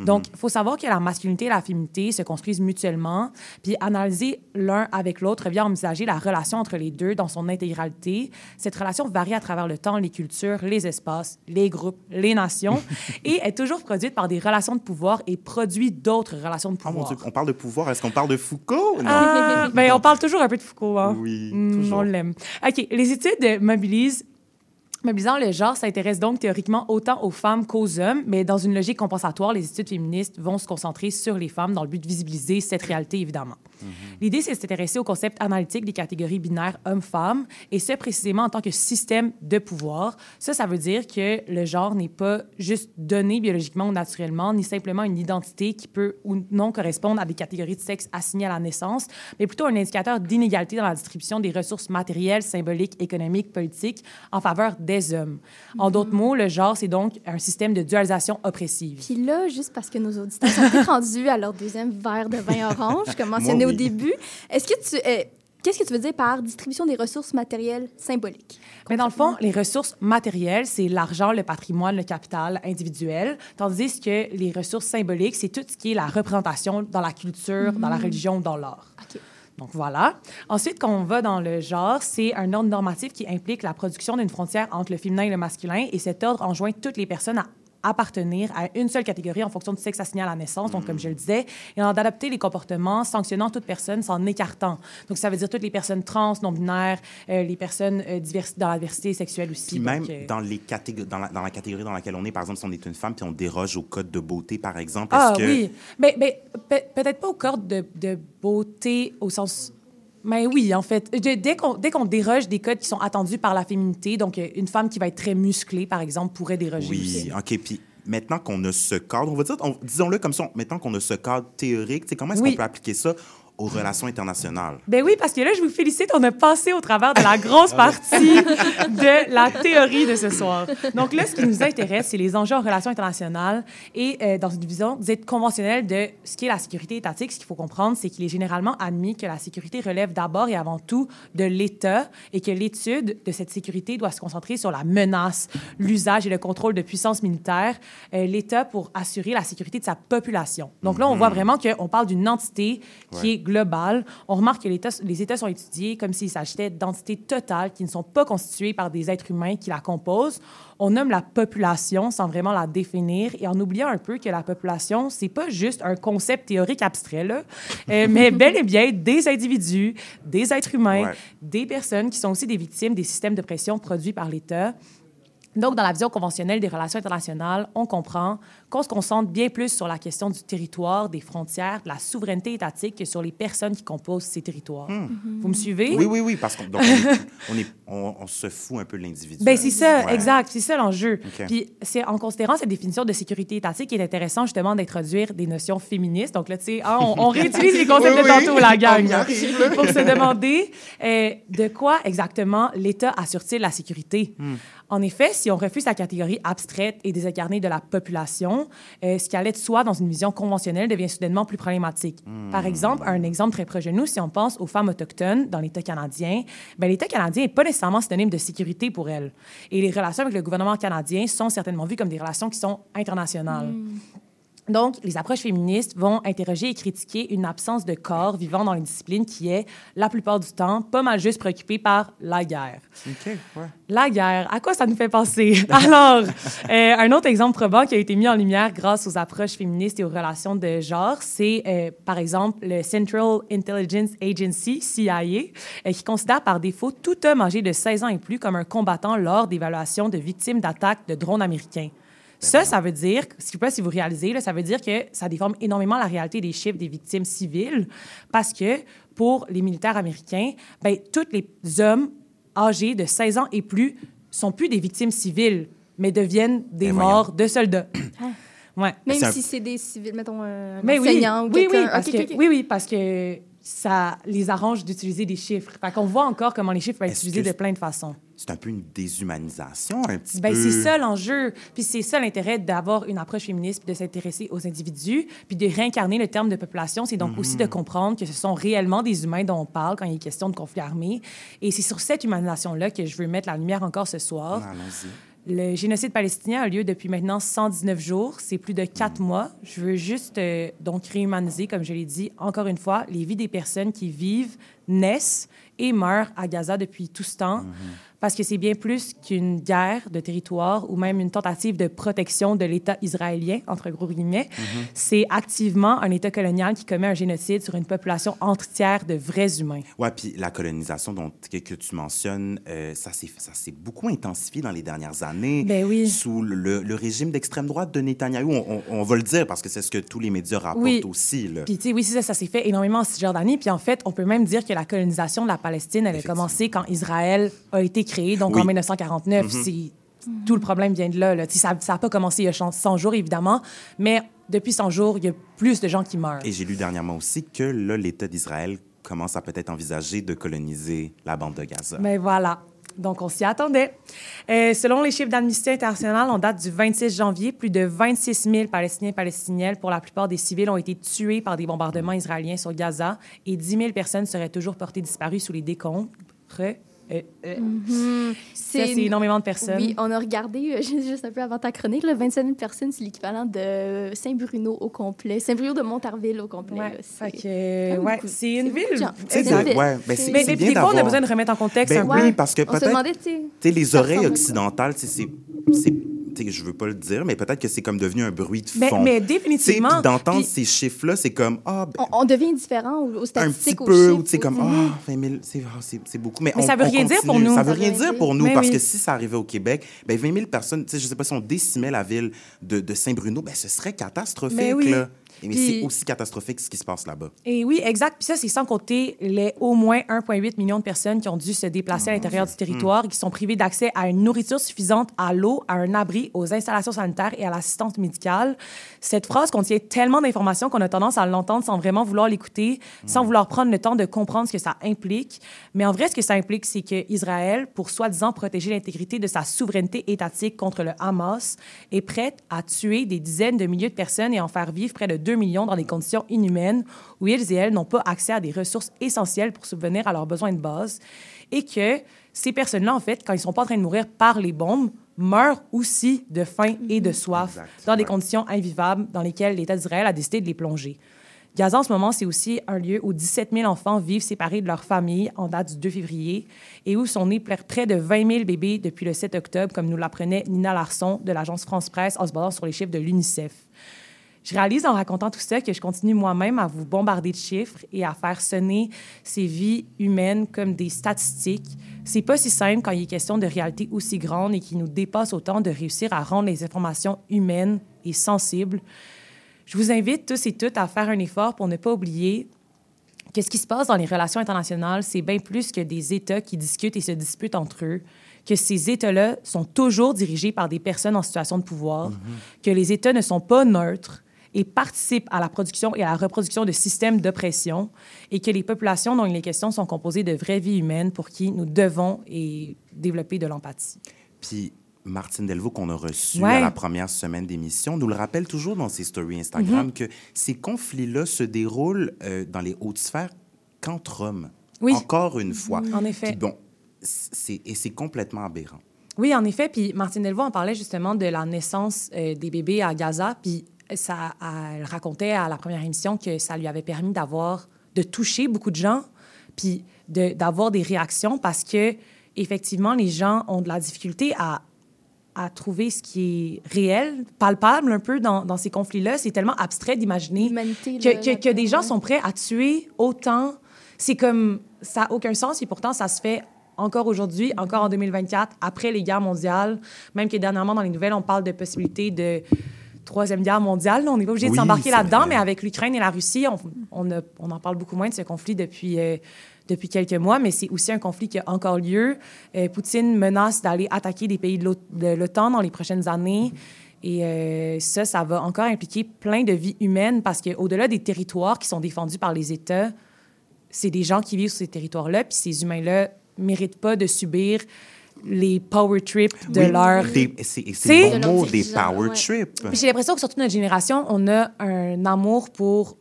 Donc, il faut savoir que la masculinité et la féminité se construisent mutuellement, puis analyser l'un avec l'autre revient à envisager la relation entre les deux dans son intégralité. Cette relation varie à travers le temps, les cultures, les espaces, les groupes, les nations, et est toujours produite par des relations de pouvoir et produit d'autres relations de Oh mon pouvoir. Dieu, on parle de pouvoir. Est-ce qu'on parle de Foucault? Non? Ah, ben, on parle toujours un peu de Foucault. Hein? Oui, Mm, toujours. on l'aime. OK. Les études mobilisent Mobilisant le genre s'intéresse donc théoriquement autant aux femmes qu'aux hommes, mais dans une logique compensatoire, les études féministes vont se concentrer sur les femmes dans le but de visibiliser cette réalité, évidemment. L'idée, c'est de s'intéresser au concept analytique des catégories binaires hommes-femmes, et ce, précisément en tant que système de pouvoir. Ça, ça veut dire que le genre n'est pas juste donné biologiquement ou naturellement, ni simplement une identité qui peut ou non correspondre à des catégories de sexe assignées à la naissance, mais plutôt un indicateur d'inégalité dans la distribution des ressources matérielles, symboliques, économiques, politiques en faveur des hommes. En d'autres mots, le genre, c'est donc un système de dualisation oppressive. Puis là, juste parce que nos auditeurs sont rendus à leur deuxième verre de vin orange, comme mentionné au début, est-ce que tu... euh, Qu'est-ce que tu veux dire par distribution des ressources matérielles symboliques? Mais dans le fond, les ressources matérielles, c'est l'argent, le patrimoine, le capital individuel, tandis que les ressources symboliques, c'est tout ce qui est la représentation dans la culture, dans la religion, dans l'art. Donc voilà. Ensuite, quand on va dans le genre, c'est un ordre normatif qui implique la production d'une frontière entre le féminin et le masculin, et cet ordre enjoint toutes les personnes à appartenir à une seule catégorie en fonction du sexe assigné à la naissance, donc comme je le disais, et d'adapter les comportements sanctionnant toute personne s'en écartant. Donc ça veut dire toutes les personnes trans, non-binaires, euh, les personnes euh, divers- dans la diversité sexuelle aussi. Puis même Donc, euh, dans, les catég- dans, la, dans la catégorie dans laquelle on est, par exemple, si on est une femme puis on déroge au code de beauté, par exemple, Ah que... oui, mais, mais pe- peut-être pas au corps de, de beauté au sens... Mais oui, en fait. De- dès qu'on dès qu'on déroge des codes qui sont attendus par la féminité, donc euh, une femme qui va être très musclée, par exemple, pourrait déroger aussi. Oui, OK. Puis maintenant qu'on a ce cadre, on va dire, on- disons-le comme ça, maintenant qu'on a ce cadre théorique, comment est-ce Oui. qu'on peut appliquer ça aux relations internationales? Ben oui, parce que là, je vous félicite, on a passé au travers de la grosse partie de la théorie de ce soir. Donc là, ce qui nous intéresse, c'est les enjeux en relations internationales et euh, dans une vision dite conventionnelle de ce qui est la sécurité étatique. Ce qu'il faut comprendre, c'est qu'il est généralement admis que la sécurité relève d'abord et avant tout de l'État et que l'étude de cette sécurité doit se concentrer sur la menace, l'usage et le contrôle de puissance militaire, euh, l'État pour assurer la sécurité de sa population. Donc là, on voit vraiment qu'on parle d'une entité qui Ouais. est globale. On remarque que les États sont étudiés comme s'il s'agissait d'entités totales qui ne sont pas constituées par des êtres humains qui la composent. On nomme la population sans vraiment la définir et en oubliant un peu que la population, c'est pas juste un concept théorique abstrait, là, euh, mais bel et bien des individus, des êtres humains, Ouais. des personnes qui sont aussi des victimes des systèmes de pression produits par l'État. Donc, dans la vision conventionnelle des relations internationales, on comprend qu'on se concentre bien plus sur la question du territoire, des frontières, de la souveraineté étatique que sur les personnes qui composent ces territoires. Vous me suivez? Oui, oui, oui, parce qu'on on, se fout un peu de l'individu. Ben c'est ça, Ouais. exact. C'est ça l'enjeu. Puis c'est en considérant cette définition de sécurité étatique qu'il est intéressant justement d'introduire des notions féministes. Donc là, tu sais, ah, on, on réutilise les concepts Oui, de oui, tantôt, la on gang. pour se demander euh, de quoi exactement l'État assure-t-il la sécurité? Hmm. En effet, si on refuse la catégorie abstraite et désincarnée de la population, euh, ce qui allait de soi dans une vision conventionnelle devient soudainement plus problématique. Hmm. Par exemple, un exemple très proche de nous, si on pense aux femmes autochtones dans l'État canadien, ben, l'État canadien n'est pas nécessairement synonyme de sécurité pour elles. Et les relations avec le gouvernement canadien sont certainement vues comme des relations qui sont internationales. Donc, les approches féministes vont interroger et critiquer une absence de corps vivant dans les disciplines qui est, la plupart du temps, pas mal juste préoccupée par la guerre. OK, ouais. La guerre, à quoi ça nous fait penser? Alors, euh, un autre exemple probant qui a été mis en lumière grâce aux approches féministes et aux relations de genre, c'est euh, par exemple le Central Intelligence Agency, CIA, euh, qui considère par défaut tout homme âgé de 16 ans et plus comme un combattant lors d'évaluations de victimes d'attaques de drones américains. Ça, ça veut dire, je sais pas si vous réalisez, là, ça veut dire que ça déforme énormément la réalité des chiffres des victimes civiles parce que pour les militaires américains, ben, tous les hommes âgés de 16 ans et plus sont plus des victimes civiles, mais deviennent des Ben morts de soldats. ouais. Même si c'est des civils, mettons un Mais oui, enseignant ou oui, oui, quelqu'un. ok, ok. oui, oui, parce que ça les arrange d'utiliser des chiffres. Fait qu'on voit encore comment les chiffres peuvent être utilisés de plein de façons. C'est un peu une déshumanisation, un petit Ben, peu. c'est ça l'enjeu. Puis c'est ça l'intérêt d'avoir une approche féministe, puis de s'intéresser aux individus, puis de réincarner le terme de population. C'est donc aussi de comprendre que ce sont réellement des humains dont on parle quand il est question de conflit armé. Et c'est sur cette humanisation-là que je veux mettre la lumière encore ce soir. Allons-y. Le génocide palestinien a lieu depuis maintenant 119 jours. C'est plus de quatre mois. Je veux juste euh, donc réhumaniser, comme je l'ai dit, encore une fois, les vies des personnes qui vivent, naissent et meurent à Gaza depuis tout ce temps. Parce que c'est bien plus qu'une guerre de territoire ou même une tentative de protection de l'État israélien, entre gros guillemets. C'est activement un État colonial qui commet un génocide sur une population entière de vrais humains. Ouais, puis la colonisation dont, que, que tu mentionnes, euh, ça s'est beaucoup intensifié dans les dernières années. Ben oui. Sous le, le régime d'extrême droite de Netanyahou, on, on- on va le dire parce que c'est ce que tous les médias rapportent Oui. aussi. Là. Puis, oui, ça, ça s'est fait énormément en Cisjordanie. Puis, en fait, on peut même dire que la colonisation de la Palestine, elle a commencé quand Israël a été créé, donc Oui. en 1949. C'est- Tout le problème vient de là. là. Ça n'a pas commencé il y a 100 jours, évidemment, mais depuis 100 jours, il y a plus de gens qui meurent. Et j'ai lu dernièrement aussi que l'État d'Israël commence à peut-être envisager de coloniser la bande de Gaza. Mais voilà. Donc, on s'y attendait. Euh, selon les chiffres d'Amnesty International, on date du 26 janvier, plus de 26 000 Palestiniens et Palestiniennes, pour la plupart des civils, ont été tués par des bombardements israéliens sur Gaza et 10 000 personnes seraient toujours portées disparues sous les décombres. Euh, euh, Mhm. Ça, c'est énormément de personnes. Oui, on a regardé, euh, juste un peu avant ta chronique, là, 27 000 personnes, c'est l'équivalent de Saint-Bruno au complet. Saint-Bruno de Montarville au complet. Ouais, c'est- ouais, une ville. ville. ouais, ben Mais c'est des, fois, on a d'avoir- besoin de remettre en contexte Ben un peu. oui, parce que peut-être. les oreilles occidentales, c'est. C'est- sais, Je veux pas le dire, mais peut-être que c'est comme devenu un bruit de Mais- fond. mais Tu sais, définitivement. puis d'entendre Puis- ces chiffres-là, c'est comme, ah, ben, On, on devient indifférent aux, aux un petit statistiques, peu, ou tu sais, comme, ah, 20 000, c'est ah, c'est- c'est beaucoup. Mais, Mais on- ça veut on rien dire pour nous. Ça veut rien dire dire. pour nous, Mais parce oui. que si ça arrivait au Québec, ben 20 000 personnes, tu sais, je sais pas si on décimait la ville de, de Saint-Bruno, ben ce serait catastrophique, Mais oui. là. Mais Puis- c'est aussi catastrophique ce qui se passe là-bas. Et oui, exact. Puis ça, c'est sans compter les au moins 1,8 million de personnes qui ont dû se déplacer à l'intérieur du territoire et qui sont privées d'accès à une nourriture suffisante, à l'eau, à un abri, aux installations sanitaires et à l'assistance médicale. Cette phrase contient tellement d'informations qu'on a tendance à l'entendre sans vraiment vouloir l'écouter, sans vouloir prendre le temps de comprendre ce que ça implique. Mais en vrai, ce que ça implique, c'est que Israël, pour soi-disant protéger l'intégrité de sa souveraineté étatique contre le Hamas, est prête à tuer des dizaines de milliers de personnes et en faire vivre près de 2 millions dans des conditions inhumaines où ils et elles n'ont pas accès à des ressources essentielles pour subvenir à leurs besoins de base. Et que ces personnes-là, en fait, quand ils sont pas en train de mourir par les bombes, meurent aussi de faim et de soif dans des conditions invivables dans lesquelles l'État d'Israël a décidé de les plonger. Gaza, en ce moment, c'est aussi un lieu où 17 000 enfants vivent séparés de leur famille en date du 2 février et où sont nés pr- près de 20 000 bébés depuis le 7 octobre, comme nous l'apprenait Nina Larson de l'agence France-Presse en se basant sur les chiffres de l'UNICEF. Je réalise en racontant tout ça que je continue moi-même à vous bombarder de chiffres et à faire sonner ces vies humaines comme des statistiques. C'est pas si simple quand il est question de réalité aussi grande et qui nous dépasse autant de réussir à rendre les informations humaines et sensibles. Je vous invite tous et toutes à faire un effort pour ne pas oublier que ce qui se passe dans les relations internationales, c'est bien plus que des États qui discutent et se disputent entre eux, que ces États-là sont toujours dirigés par des personnes en situation de pouvoir, que les États ne sont pas neutres et participent à la production et à la reproduction de systèmes d'oppression, et que les populations dont il est question sont composées de vraies vies humaines pour qui nous devons et développer de l'empathie. Puis Martine Delvaux, qu'on a reçu Ouais. à la première semaine d'émission, nous le rappelle toujours dans ses stories Instagram Mhm. que ces conflits-là se déroulent euh, dans les hautes sphères qu'entre hommes. Oui. Encore une fois. En effet. Puis bon, et c'est complètement aberrant. Oui, en effet. Puis Martine Delvaux en parlait justement de la naissance euh, des bébés à Gaza. Puis ça, elle racontait à la première émission que ça lui avait permis d'avoir, de toucher beaucoup de gens, puis de- d'avoir des réactions parce que effectivement, les gens ont de la difficulté à à trouver ce qui est réel, palpable un peu dans, dans ces conflits-là. C'est tellement abstrait d'imaginer que, que, que des gens sont prêts à tuer autant. C'est comme... Ça n'a aucun sens et pourtant, ça se fait encore aujourd'hui, encore en 2024, après les guerres mondiales. Même que dernièrement, dans les nouvelles, on parle de possibilités de troisième guerre mondiale. On n'est pas obligé de s'embarquer là-dedans, mais avec l'Ukraine et la Russie, on, on, a- on en parle beaucoup moins de ce conflit depuis, euh, depuis quelques mois, mais c'est aussi un conflit qui a encore lieu. Euh, Poutine menace d'aller attaquer des pays de l'OTAN dans les prochaines années. Et euh, ça, ça va encore impliquer plein de vies humaines parce qu'au-delà des territoires qui sont défendus par les États, c'est des gens qui vivent sur ces territoires-là, puis ces humains-là méritent pas de subir les power trips de Oui, leur... c'est, bon mot, des power trips. Puis J'ai l'impression que surtout notre génération, on a un amour pour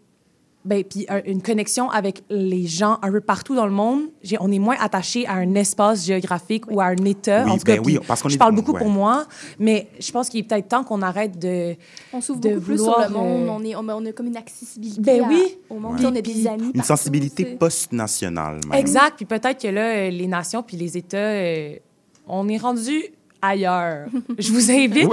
ben, puis un- une connexion avec les gens un peu partout dans le monde. On est moins attaché à un espace géographique ou à un État. Oui, en tout ben cas, oui, parce qu'on je est- parle beaucoup ouais. pour moi, mais je pense qu'il est peut-être temps qu'on arrête de. On s'ouvre de beaucoup plus sur vouloir, le monde. euh, On, est, on, on a comme une accessibilité Ben à- oui. au monde. Ouais. On a des amis. Une partout, sensibilité post-nationale. Exact. Puis peut-être que là, euh, les nations puis les États, euh, on est rendu ailleurs. Je vous invite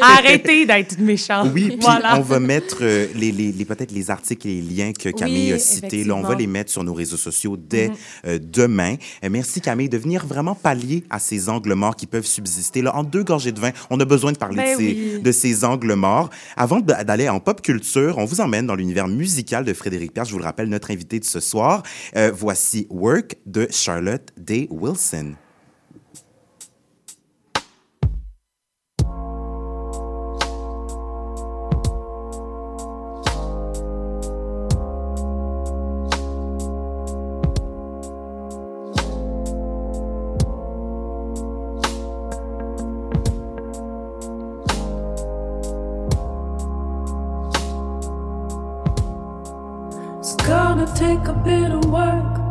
à arrêter d'être méchant. Oui, puis voilà. on va mettre euh, les, les, les- peut-être les articles et les liens que Camille Oui, a cités. Là, on va les mettre sur nos réseaux sociaux dès Mhm. euh, demain. Euh, merci Camille de venir vraiment pallier à ces angles morts qui peuvent subsister. Là, en deux gorgées de vin, on a besoin de parler Ben de, ces, oui. de ces angles morts. Avant d'aller en pop culture, on vous emmène dans l'univers musical de Frédéric Pierre. Je vous le rappelle, notre invité de ce soir. Voici Work de Charlotte Day Wilson. Take a bit of work.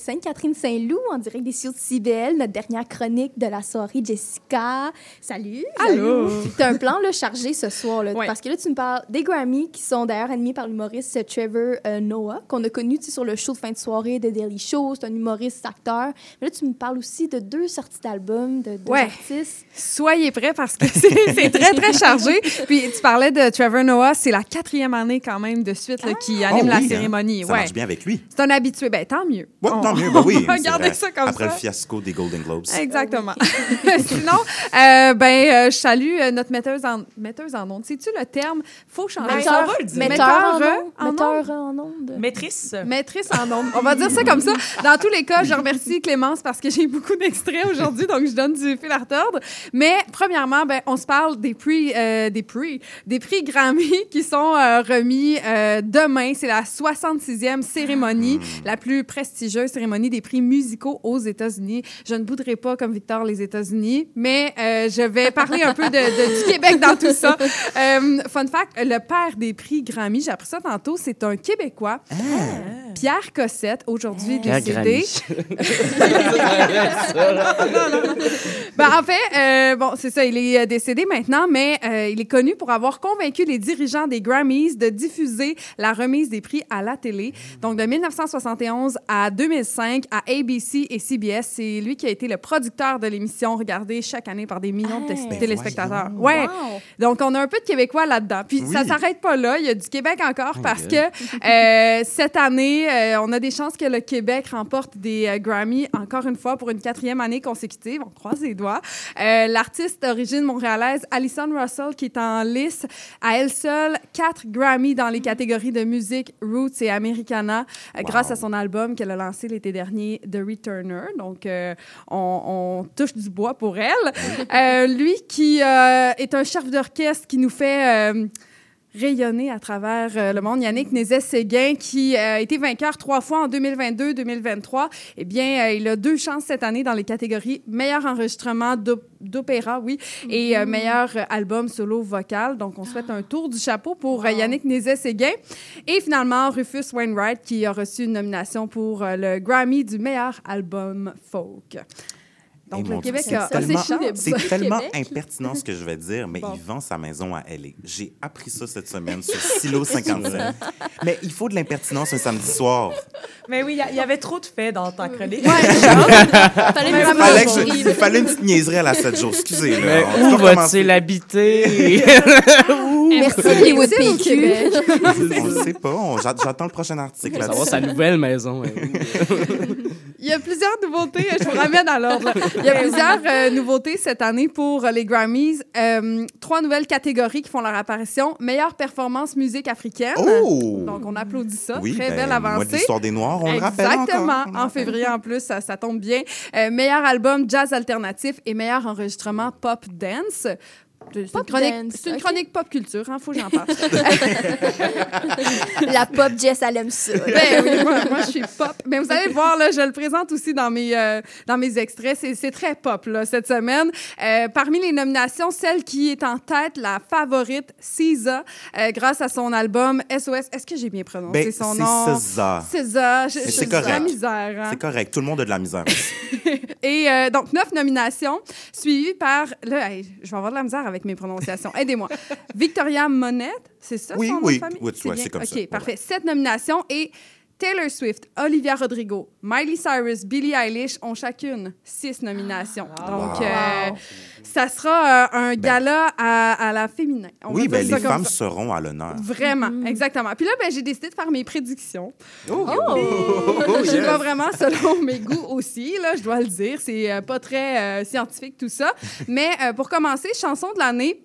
Écouter Sainte-Catherine-Saint-Loup en direct des studios de CIBL, notre dernière chronique de la soirée. Jessica, salut! Allô. Tu as un plan là, chargé ce soir, là, Ouais. parce que là, tu me parles des Grammy, qui sont d'ailleurs animés par l'humoriste Trevor euh, Noah, qu'on a connu sur le show de fin de soirée de Daily Show. C'est un humoriste, acteur. Mais là, tu me parles aussi de deux sorties d'albums, de deux Ouais. artistes. Soyez prêts parce que c'est c'est très, très chargé. Puis tu parlais de Trevor Noah, c'est la quatrième année quand même de suite là, qui anime Oh la oui, hein. cérémonie. Ça ouais. marche bien avec lui. C'est un habitué. Ben, tant mieux. Ouais, On- tant mieux, ben oui. On va c'est garder vrai. ça comme Après ça. le fiasco des Golden Globes. Exactement. Sinon, euh, ben, euh, je salue euh, notre metteuse en, metteuse en ondes. C'est-tu le terme? Faut changer. Ça. on va le dire. Metteur en Metteur ondes? en Metteur en ondes. Maîtrise. Maîtrise en ondes. On va dire ça comme ça. Dans tous les cas, je remercie Clémence parce que j'ai beaucoup d'extraits aujourd'hui, donc je donne du fil à retordre. Mais premièrement, ben, on se parle des prix, euh, des prix, des prix Grammy qui sont euh, remis euh, demain. C'est la 66e cérémonie, la plus prestigieuse cérémonie des prix musicaux aux États-Unis. Je ne bouderai pas comme Victor les États-Unis, mais euh, je vais parler un peu de, de- du Québec dans tout ça. Euh, fun fact, le père des prix Grammy, j'ai appris ça tantôt, c'est un Québécois. Pierre Cossette, aujourd'hui Pierre décédé. Non, non, non. Ben, en fait, euh, bon, c'est ça, il est décédé maintenant, mais euh, il est connu pour avoir convaincu les dirigeants des Grammys de diffuser la remise des prix à la télé. Donc, de 1971 à 2005, à ABC et CBS, c'est lui qui a été le producteur de l'émission regardée chaque année par des millions de Hey. té- téléspectateurs. Ouais. Donc, on a un peu de Québécois là-dedans. Puis, Oui. ça s'arrête pas là. Il y a du Québec encore Oh parce que euh, cette année, euh, on a des chances que le Québec remporte des euh, Grammy encore une fois pour une quatrième année consécutive. On croise les doigts. Euh, L'artiste d'origine montréalaise Alison Russell qui est en lice à elle seule quatre Grammy dans les catégories de musique roots et Americana grâce à son album qu'elle a lancé l'été dernier, The Returner. Donc, euh, on, on touche du bois pour elle. Euh, lui qui euh, est un chef d'orchestre qui nous fait... rayonner à travers euh, le monde. Yannick Nézet-Séguin, qui euh, a été vainqueur trois fois en 2022-2023, eh bien, euh, il a deux chances cette année dans les catégories meilleur enregistrement d'op- d'opéra, oui, et euh, meilleur euh, album solo vocal. Donc, on souhaite un tour du chapeau pour Yannick Nézet-Séguin. Et finalement, Rufus Wainwright, qui a reçu une nomination pour le Grammy du meilleur album folk. Donc, le Québec c'est a, tellement-. C'est tellement Québec. impertinent ce que je vais dire, mais Bon. il vend sa maison à LA. J'ai appris ça cette semaine sur Silo 57. mais il faut de l'impertinence un samedi soir. Mais oui, il y avait trop de faits dans ta chronique. Fallait Mais fallait, que je- il fallait une petite niaiserie à la 7 jours. Excusez. Mais On où va-t-il habiter? Merci Hollywood PQ. On le sait pas. On- j'a- J'attends le prochain article Savoir là-dessus. sa nouvelle maison. hein. Il y a plusieurs nouveautés, je vous ramène à l'ordre. Il y a plusieurs euh, nouveautés cette année pour euh, les Grammys. Euh, trois nouvelles catégories qui font leur apparition. Meilleure performance musique africaine. Oh! Donc, on applaudit ça. Oui, Très ben, belle Moi, de avancée. l'histoire des Noirs, on le rappelle Exactement. En février, en plus, ça, ça tombe bien. Meilleur album jazz alternatif et meilleur enregistrement pop dance. C'est une, chronique, dance, c'est une ok. chronique pop culture, il faut que j'en parle. La pop Jess, elle aime ça. Ben oui, moi, moi, je suis pop. Mais vous allez voir, là, je le présente aussi dans mes, euh, dans mes extraits. C'est, c'est très pop là, cette semaine. Euh, parmi les nominations, celle qui est en tête, la favorite, SZA, euh, grâce à son album SOS. Est-ce que j'ai bien prononcé Ben, son nom? SZA. SZA. C'est de la correct. misère. hein. C'est correct. Tout le monde a de la misère. Et euh, donc, neuf nominations, suivies par. Là, hey, je vais avoir de la misère avec mes prononciations. Aidez-moi. Victoria Monette, c'est ça? Oui, son nom de oui. famille? C'est comme OK, ça. Ouais, parfait. Sept nominations et. Taylor Swift, Olivia Rodrigo, Miley Cyrus, Billie Eilish ont chacune six nominations. Donc, Wow. euh, ça sera euh, un gala à, à la féminin. On oui, ben, les comme femmes ça. seront à l'honneur. Vraiment, exactement. Puis là, ben, j'ai décidé de faire mes prédictions. Oh! Je yes. vais vraiment selon mes goûts aussi, là, je dois le dire. C'est euh, pas très euh, scientifique tout ça. Mais euh, pour commencer, chanson de l'année.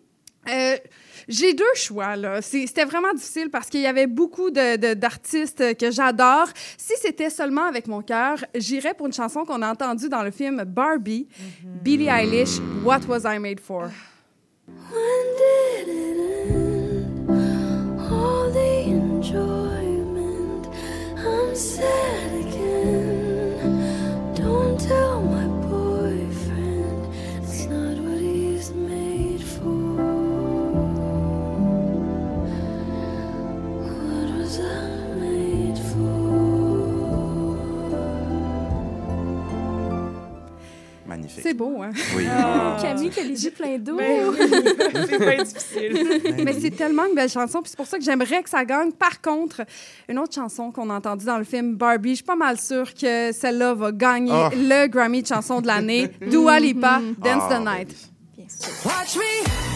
J'ai deux choix, là. C'était vraiment difficile parce qu'il y avait beaucoup de- de- d'artistes que j'adore. Si c'était seulement avec mon cœur, j'irais pour une chanson qu'on a entendue dans le film Barbie, Billie Eilish, What Was I Made For? When did it end? All the enjoyment. I'm sad again. Don't tell my boyfriend it's not what he's made magnifique. C'est beau, hein? Oui. Oh, Camille qui a les yeux pleins d'eau. Ben oui, c'est bien difficile. Mais c'est tellement une belle chanson, puis c'est pour ça que j'aimerais que ça gagne. Par contre, une autre chanson qu'on a entendue dans le film Barbie, je suis pas mal sûre que celle-là va gagner Ah. le Grammy de chanson de l'année. Dua Lipa, Dance Ah, the Night. Watch me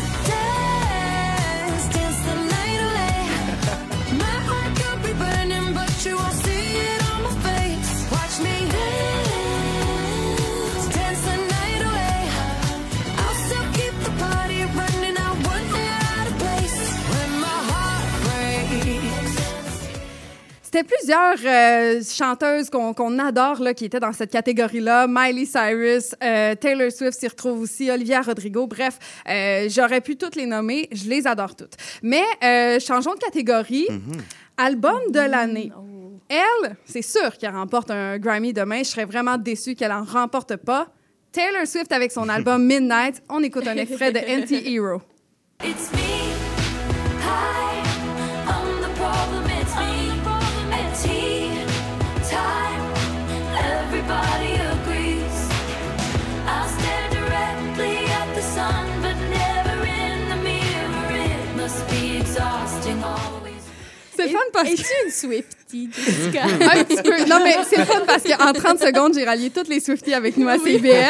C'était plusieurs euh, chanteuses qu'on adore là, qui étaient dans cette catégorie-là. Miley Cyrus, euh, Taylor Swift s'y retrouve aussi, Olivia Rodrigo. Bref, euh, j'aurais pu toutes les nommer. Je les adore toutes. Mais euh, changeons de catégorie. Album de l'année. Elle, c'est sûr qu'elle remporte un Grammy demain. Je serais vraiment déçue qu'elle en remporte pas. Taylor Swift avec son album Midnight. On écoute un extrait de Anti-Hero. It's me. Le fun parce que... Es-tu une Swiftie, Jessica? un petit peu. Non, mais c'est le fun parce qu'en 30 secondes, j'ai rallié toutes les Swifties avec nous à CBL.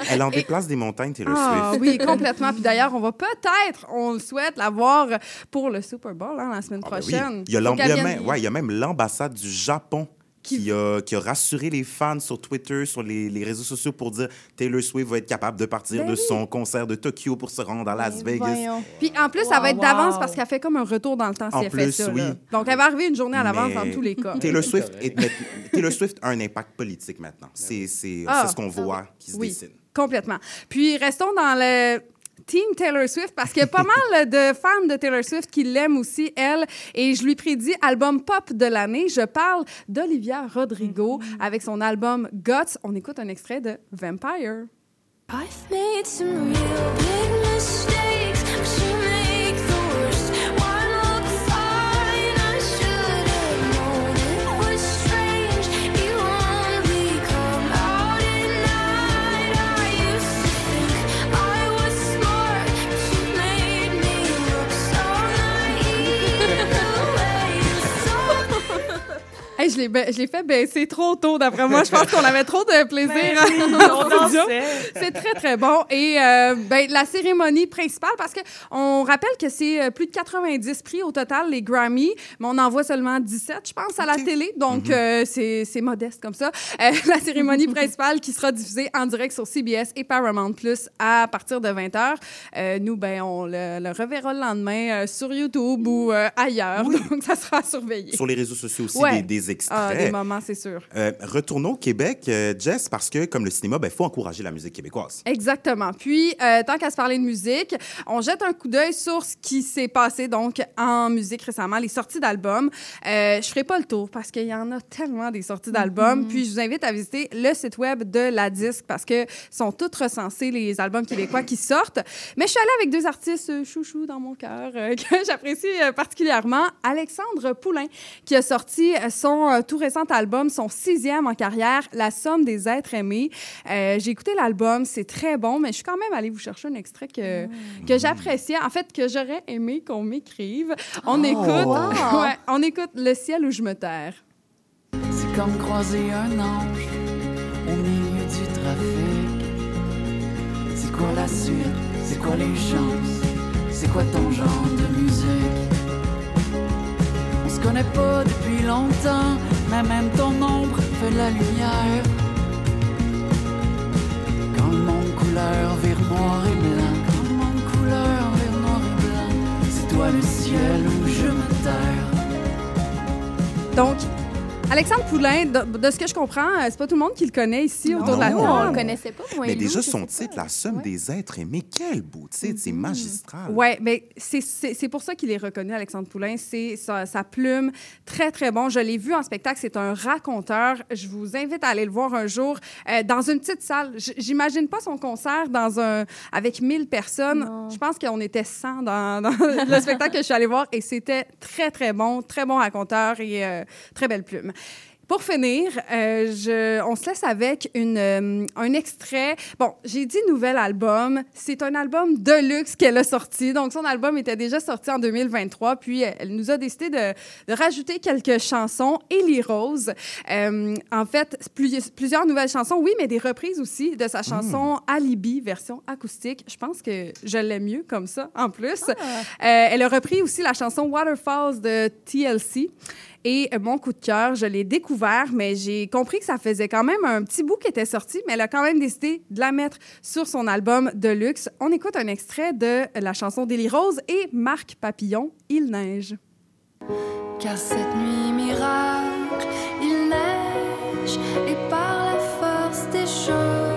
Elle en déplace des montagnes, Taylor Ah Swift. oui, complètement. Puis d'ailleurs, on va peut-être, on le souhaite, la voir pour le Super Bowl hein, la semaine Ah, ben oui. prochaine. Il y a, Faut l'am- qu'elle il y a vienne- même, ouais, il y a même l'ambassade du Japon qui, a, qui a rassuré les fans sur Twitter, sur les, les réseaux sociaux pour dire Taylor Swift va être capable de partir Ben de oui. son concert de Tokyo pour se rendre à Las Vegas. Puis en plus, ça va être d'avance wow. parce qu'elle fait comme un retour dans le temps si En elle fait plus, ça. oui. là. Donc, elle va arriver une journée à l'avance dans tous les cas. Taylor Swift, est- mais- Taylor Swift a un impact politique maintenant. C'est c'est- Ah. c'est ce qu'on voit qui se Oui. dessine. Complètement. Puis restons dans le Team Taylor Swift parce qu'il y a pas mal de fans de Taylor Swift qui l'aiment aussi, elle. Et je lui prédis album pop de l'année. Je parle d'Olivia Rodrigo avec son album Guts. On écoute un extrait de Vampire. I've made some real big mistakes, Hey, je l'ai ba- je l'ai fait baisser trop tôt, d'après moi. Je pense qu'on avait trop de plaisir. Oui, en dansait. C'est très, très bon. Et euh, ben, la cérémonie principale, parce qu'on rappelle que c'est euh, plus de 90 prix au total, les Grammy, mais on en voit seulement 17, je pense, à la télé. Donc, euh, c'est c'est modeste comme ça. Euh, la cérémonie principale qui sera diffusée en direct sur CBS et Paramount Plus à partir de 20 h. nous, ben, on le, le reverra le lendemain euh, sur YouTube ou euh, ailleurs. Donc, ça sera surveillé. Sur les réseaux sociaux aussi, Ouais. des, des extraits. Ah, des moments, c'est sûr. Euh, retournons au Québec, euh, Jess, parce que comme le cinéma, il ben, faut encourager la musique québécoise. Exactement. Puis, euh, tant qu'à se parler de musique, on jette un coup d'œil sur ce qui s'est passé donc en musique récemment, les sorties d'albums. Euh, je ferai pas le tour parce qu'il y en a tellement des sorties d'albums. Puis, je vous invite à visiter le site web de la disque parce que sont toutes recensés les albums québécois qui sortent. Mais je suis allée avec deux artistes chouchous dans mon cœur euh, que j'apprécie particulièrement. Alexandre Poulain qui a sorti euh, son euh, tout récent album, son sixième en carrière, La somme des êtres aimés. Euh, J'ai écouté l'album, c'est très bon, mais je suis quand même allée vous chercher un extrait que, que j'appréciais, en fait, que j'aurais aimé qu'on m'écrive. On Oh, écoute, wow. ouais, on écoute Le ciel où je me terre. C'est comme croiser un ange au milieu du trafic. C'est quoi la suite? C'est quoi les chances? C'est quoi ton genre de musique? Se connaît pas depuis longtemps, mais même ton ombre fait la lumière. Quand le monde couleur vire noir et blanc, quand le couleur vire noir et blanc, c'est toi le ciel où je me terre. Donc, Alexandre Poulain, de, de ce que je comprends, euh, c'est pas tout le monde qui le connaît ici autour de la Non. table. On le connaissait pas, moi Mais déjà, son titre, La somme des êtres aimés, quel beau titre, c'est magistral. Oui, mais c'est- pour ça qu'il est reconnu, Alexandre Poulain. C'est sa, sa plume, très, très bon. Je l'ai vu en spectacle. C'est un raconteur. Je vous invite à aller le voir un jour euh, dans une petite salle. J'imagine pas son concert dans un, avec 1000 personnes. Je pense qu'on était 100 dans, dans le spectacle que je suis allée voir et c'était très, très bon. Très bon raconteur et euh, très belle plume. Pour finir, euh, je, on se laisse avec une, euh, un extrait. Bon, j'ai dit nouvel album. C'est un album de luxe qu'elle a sorti. Donc, son album était déjà sorti en 2023. Puis, euh, elle nous a décidé de, de rajouter quelques chansons. Ellie Rose. Euh, en fait, plus- plusieurs nouvelles chansons, oui, mais des reprises aussi de sa chanson Alibi, version acoustique. Je pense que je l'aime mieux comme ça, en plus. Euh, elle a repris aussi la chanson Waterfalls de TLC. Et euh, mon coup de cœur, je l'ai découvert, mais j'ai compris que ça faisait quand même un petit bout qui était sorti, mais elle a quand même décidé de la mettre sur son album de luxe. On écoute un extrait de la chanson d'Élie Rose et Marc Papillon, Il neige. Car cette nuit miracle, il neige et par la force des choses,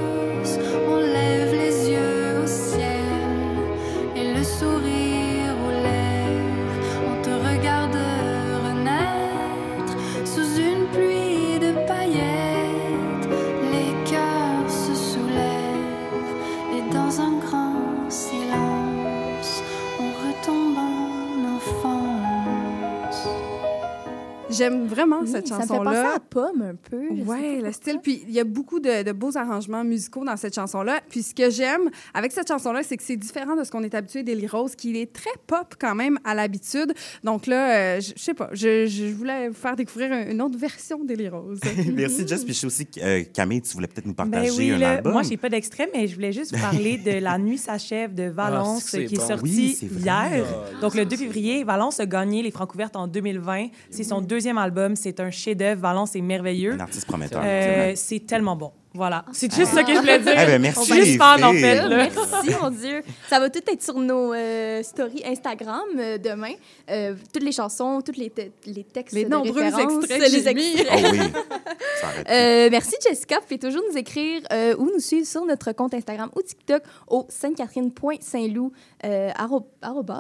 J'aime vraiment Oui, cette ça me fait chanson-là. penser à Pomme un peu. pas le style. Puis il y a beaucoup de, de beaux arrangements musicaux dans cette chanson-là. Puis ce que j'aime avec cette chanson-là, c'est que c'est différent de ce qu'on est habitué d'Ellie Rose, qui est très pop quand même à l'habitude. Donc là, euh, je sais pas, je, je voulais vous faire découvrir un- une autre version d'Ellie Rose. Merci, Jess. Puis je sais aussi que euh, Camille, tu voulais peut-être nous Ben partager oui, un là, album. moi, j'ai pas d'extrait, mais je voulais juste vous parler de La Nuit s'achève de Valence, Ah, c'est qui est bon. sorti Oui, hier. Ah, Donc, le 2 février, Valence a gagné les Francs ouvertes en 2020. C'est son deuxième album. C'est un chef-d'œuvre. Valence est merveilleux. Un artiste prometteur. Euh, c'est tellement bon. Voilà. C'est juste ça que je voulais dire. Eh ben, merci, Je suis juste fan, en fait. là. Merci, mon Dieu. Ça va tout être sur nos euh, stories Instagram euh, demain. Euh, toutes les chansons, tous les, te- les textes Les de nombreux extraits que les extraits. Ah oui, ça. Euh, merci Jessica. Vous pouvez toujours nous écrire euh, ou nous suivre sur notre compte Instagram ou TikTok au sainte-catherine.saint-loup euh,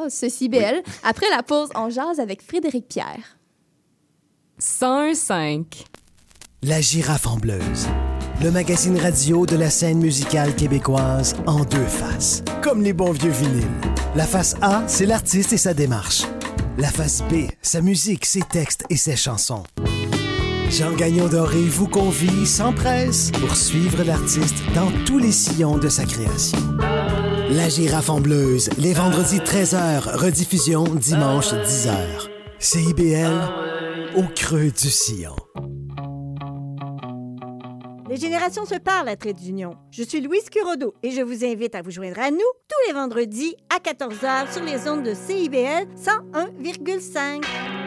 ceci BL. Après la pause, on jase avec Frédéric Pierre. 105. La girafe en bleuse. Le magazine radio de la scène musicale québécoise en deux faces. Comme les bons vieux vinyles. La face A, c'est l'artiste et sa démarche. La face B, sa musique, ses textes et ses chansons. Jean Gagnon Doré vous convie sans presse pour suivre l'artiste dans tous les sillons de sa création. La girafe en bleuse, les vendredis 13h, rediffusion dimanche 10h. CIBL, au creux du sillon. Les générations se parlent à Trait d'Union. Je suis Louise Curodo et je vous invite à vous joindre à nous tous les vendredis à 14h sur les ondes de CIBL 101,5.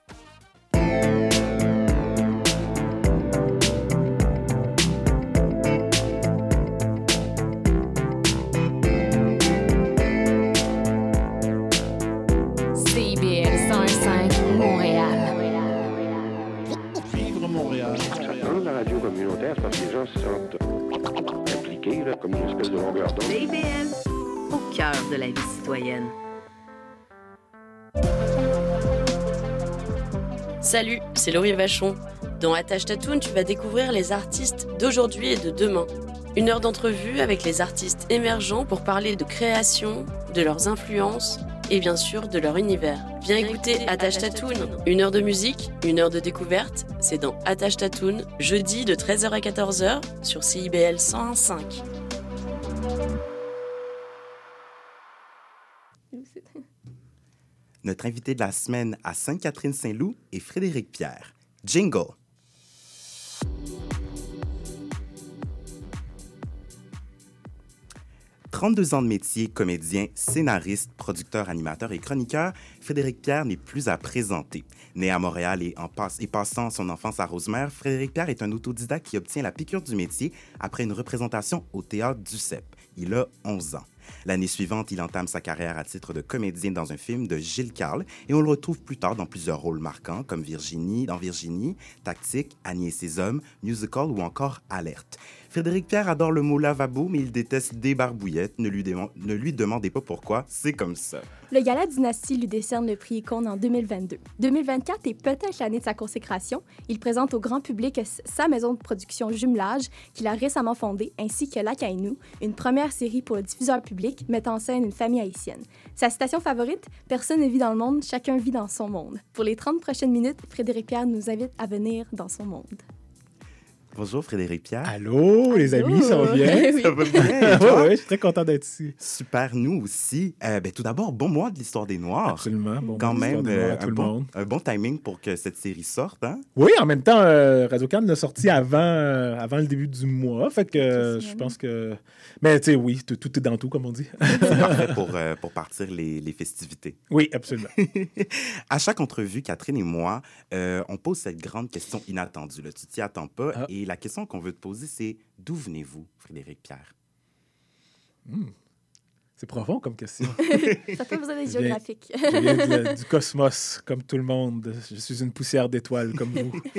CIBL c'est Laurie Vachon. Dans Attache Tatoune, tu vas découvrir les artistes d'aujourd'hui et de demain. Une heure d'entrevue avec les artistes émergents pour parler de création, de leurs influences et bien sûr de leur univers. Viens écouter Attache Tatoune. Une heure de musique, une heure de découverte, c'est dans Attache Tatoune, jeudi de 13h à 14h sur CIBL 101.5. Notre invité de la semaine à Sainte-Catherine-Saint-Loup est Frédéric Pierre. Jingle. « 32 ans de métier, comédien, scénariste, producteur, animateur et chroniqueur, Frédéric Pierre n'est plus à présenter. Né à Montréal et, passant son enfance à Rosemère, Frédéric Pierre est un autodidacte qui obtient la piqûre du métier après une représentation au théâtre du CEP. Il a 11 ans. L'année suivante, il entame sa carrière à titre de comédien dans un film de Gilles Carle et on le retrouve plus tard dans plusieurs rôles marquants comme Virginie, dans Virginie, Tactique, Annie et ses hommes, Musical ou encore Alerte. Frédéric Pierre adore le mot lavabo, mais il déteste des barbouillettes. Ne lui, ne lui demandez pas pourquoi, c'est comme ça. Le Gala Dynastie lui décerne le prix Icône en 2022. 2024 est peut-être l'année de sa consécration. Il présente au grand public sa maison de production Jumelage, qu'il a récemment fondée, ainsi que La Caïnou, une première série pour le diffuseur public mettant en scène une famille haïtienne. Sa citation favorite Personne ne vit dans le monde, chacun vit dans son monde. Pour les 30 prochaines minutes, Frédéric Pierre nous invite à venir dans son monde. Bonjour Frédéric Pierre. Allô, les amis, ça va bien? Oui. Ça va bien? ouais, ouais, je suis très content d'être ici. Super, nous aussi. Euh, ben, tout d'abord, bon mois de l'histoire des Noirs. Absolument. Bon Quand mois de même, l'Histoire des Noirs à euh, tout un, le bon, monde. un bon timing pour que cette série sorte. Hein? Oui, en même temps, euh, Radio Cannes l'a sorti avant, euh, avant le début du mois. Fait que euh, je pense que. Mais tu sais, oui, tout, tout est dans tout, comme on dit. C'est parfait pour, euh, pour partir les, les festivités. Oui, absolument. à chaque entrevue, Catherine et moi, euh, on pose cette grande question inattendue. Là. Tu t'y attends pas. Ah. Et la question qu'on veut te poser, c'est d'où venez-vous, Frédéric Pierre? Hmm. C'est profond comme question. Ça peut vous viens- géographique. Je viens de du cosmos, comme tout le monde. Je suis une poussière d'étoiles, comme vous.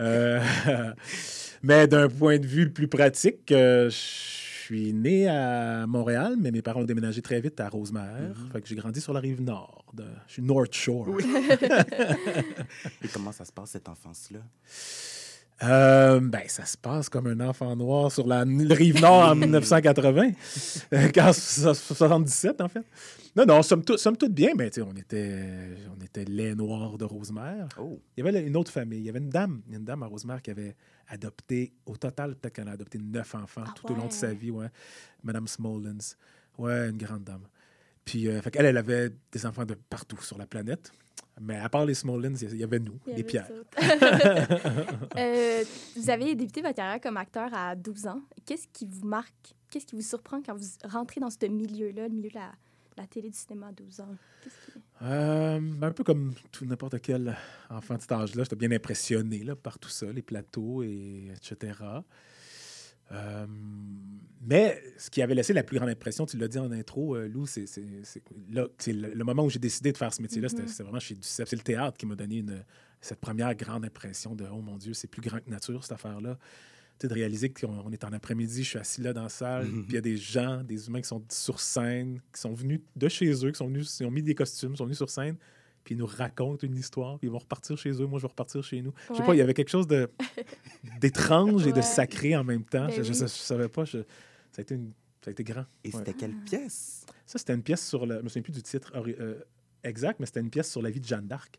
Euh, mais d'un point de vue plus pratique, euh, je suis né à Montréal, mais mes parents ont déménagé très vite à Rosemère. Fait que j'ai grandi sur la rive nord. de- Je suis North Shore. et comment ça se passe, cette enfance-là? Euh, ben, ça se passe comme un enfant noir sur la rive nord en 1980, euh, quand- so- 77 en fait. Non, non, somme, toute- somme toute bien, mais tu sais, on était, on était les noirs de Rosemère. Oh. Il y avait une autre famille. Il y avait une dame, une dame à Rosemère qui avait adopté, au total, peut-être qu'elle a adopté neuf enfants tout au long de sa vie, ouais. Madame Smollens. Ouais, une grande dame. Puis, euh, fait qu'elle, elle avait des enfants de partout sur la planète. Mais à part les Smollens, il y avait nous, les pierres. d'autres. Euh, vous avez débuté votre carrière comme acteur à 12 ans. Qu'est-ce qui vous marque? Qu'est-ce qui vous surprend quand vous rentrez dans ce milieu-là, le milieu de la, la télé du cinéma à 12 ans? Qui- Euh, un peu comme tout n'importe quel enfant de cet âge-là, j'étais bien impressionné là, par tout ça, les plateaux, et etc. Euh, mais ce qui avait laissé la plus grande impression, tu l'as dit en intro, euh, Lou, c'est c'est- c'est- c'est le, le moment où j'ai décidé de faire ce métier-là, c'était- Mhm. c'était vraiment chez Duceppe. C'est le théâtre qui m'a donné une, cette première grande impression de « Oh mon Dieu, c'est plus grand que nature, cette affaire-là ». Tu sais, de réaliser qu'on on est en après-midi, je suis assis là dans la salle, Mhm. puis il y a des gens, des humains qui sont sur scène, qui sont venus de chez eux, qui sont venus, ils ont mis des costumes, sont venus sur scène, puis ils nous racontent une histoire, puis ils vont repartir chez eux, moi je vais repartir chez nous. Je sais Ouais. pas, il y avait quelque chose de d'étrange et de Ouais. sacré en même temps. Ben je, je, oui. je savais pas, je- ça a été une- ça a été grand. Et Ouais. c'était quelle pièce? Ça, c'était une pièce sur le. Je me souviens plus du titre euh, exact, mais c'était une pièce sur la vie de Jeanne d'Arc.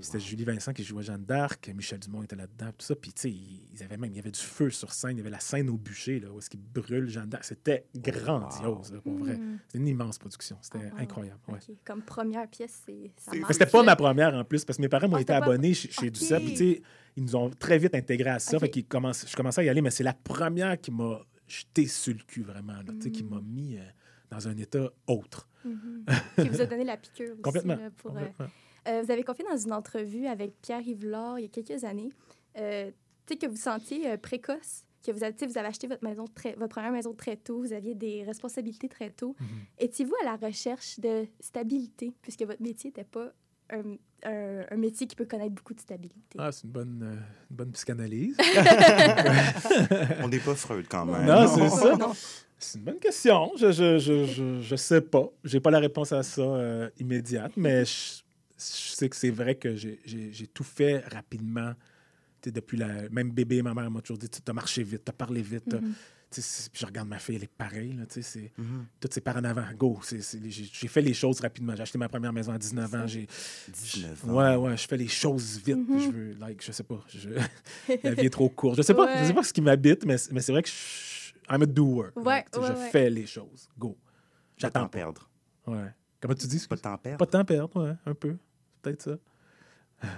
C'était Julie Vincent qui jouait Jeanne d'Arc, Michel Dumont était là-dedans, tout ça. Puis, tu sais, ils avaient même, il y avait du feu sur scène, il y avait la scène au bûcher, là, où est-ce qu'ils brûlent Jeanne d'Arc. C'était grandiose, là, pour vrai. Mm. C'était une immense production. C'était Ah, incroyable. ouais. Comme première pièce, c'est. c'était pas ma première en plus, parce que mes parents m'ont Ah, été c'était pas- abonnés chez, chez. Duceppe. Puis, tu sais, ils nous ont très vite intégrés à ça. Ok. Fait commencent- je commençais à y aller, mais c'est la première qui m'a jeté sur le cul, vraiment. Là, tu sais, qui m'a mis euh, dans un état autre. Mhm. Qui vous a donné la piqûre aussi. Complètement. là, pour, complètement. euh, vous avez confié dans une entrevue avec Pierre Yvelard il y a quelques années euh, que vous sentiez euh, précoce, que vous avez, vous avez acheté votre, maison très, votre première maison très tôt, vous aviez des responsabilités très tôt. Mhm. Étiez-vous à la recherche de stabilité, puisque votre métier n'était pas un, un- un métier qui peut connaître beaucoup de stabilité? Ah, c'est une bonne, euh, une bonne psychanalyse. On n'est pas Freud quand même. Non, c'est ça. C'est une bonne question. Je, je, je, je, je sais pas. J'ai pas la réponse à ça euh, immédiate, mais je, je sais que c'est vrai que j'ai- tout fait rapidement. Depuis la même bébé, ma mère m'a toujours dit tu as marché vite, tu as parlé vite. Puis je regarde ma fille, elle est pareille. Là, Mhm. Tout c'est par en avant. Go. J'ai fait les choses rapidement. J'ai acheté ma première maison à 19 ans. J'ai 19 ans. Ouais, ouais, je fais les choses vite. Mhm. Je veux, like, je sais pas. je- La vie est trop courte. Je sais pas, je sais Ouais. pas ce qui m'habite, mais, mais c'est vrai que je, I'm a doer. Ouais, ouais, je ouais. fais les choses. Go. J'attends pas. perdre. Ouais. Comment tu dis? Pas de temps perdre. Pas de temps perdre, ouais, un peu. Peut-être ça.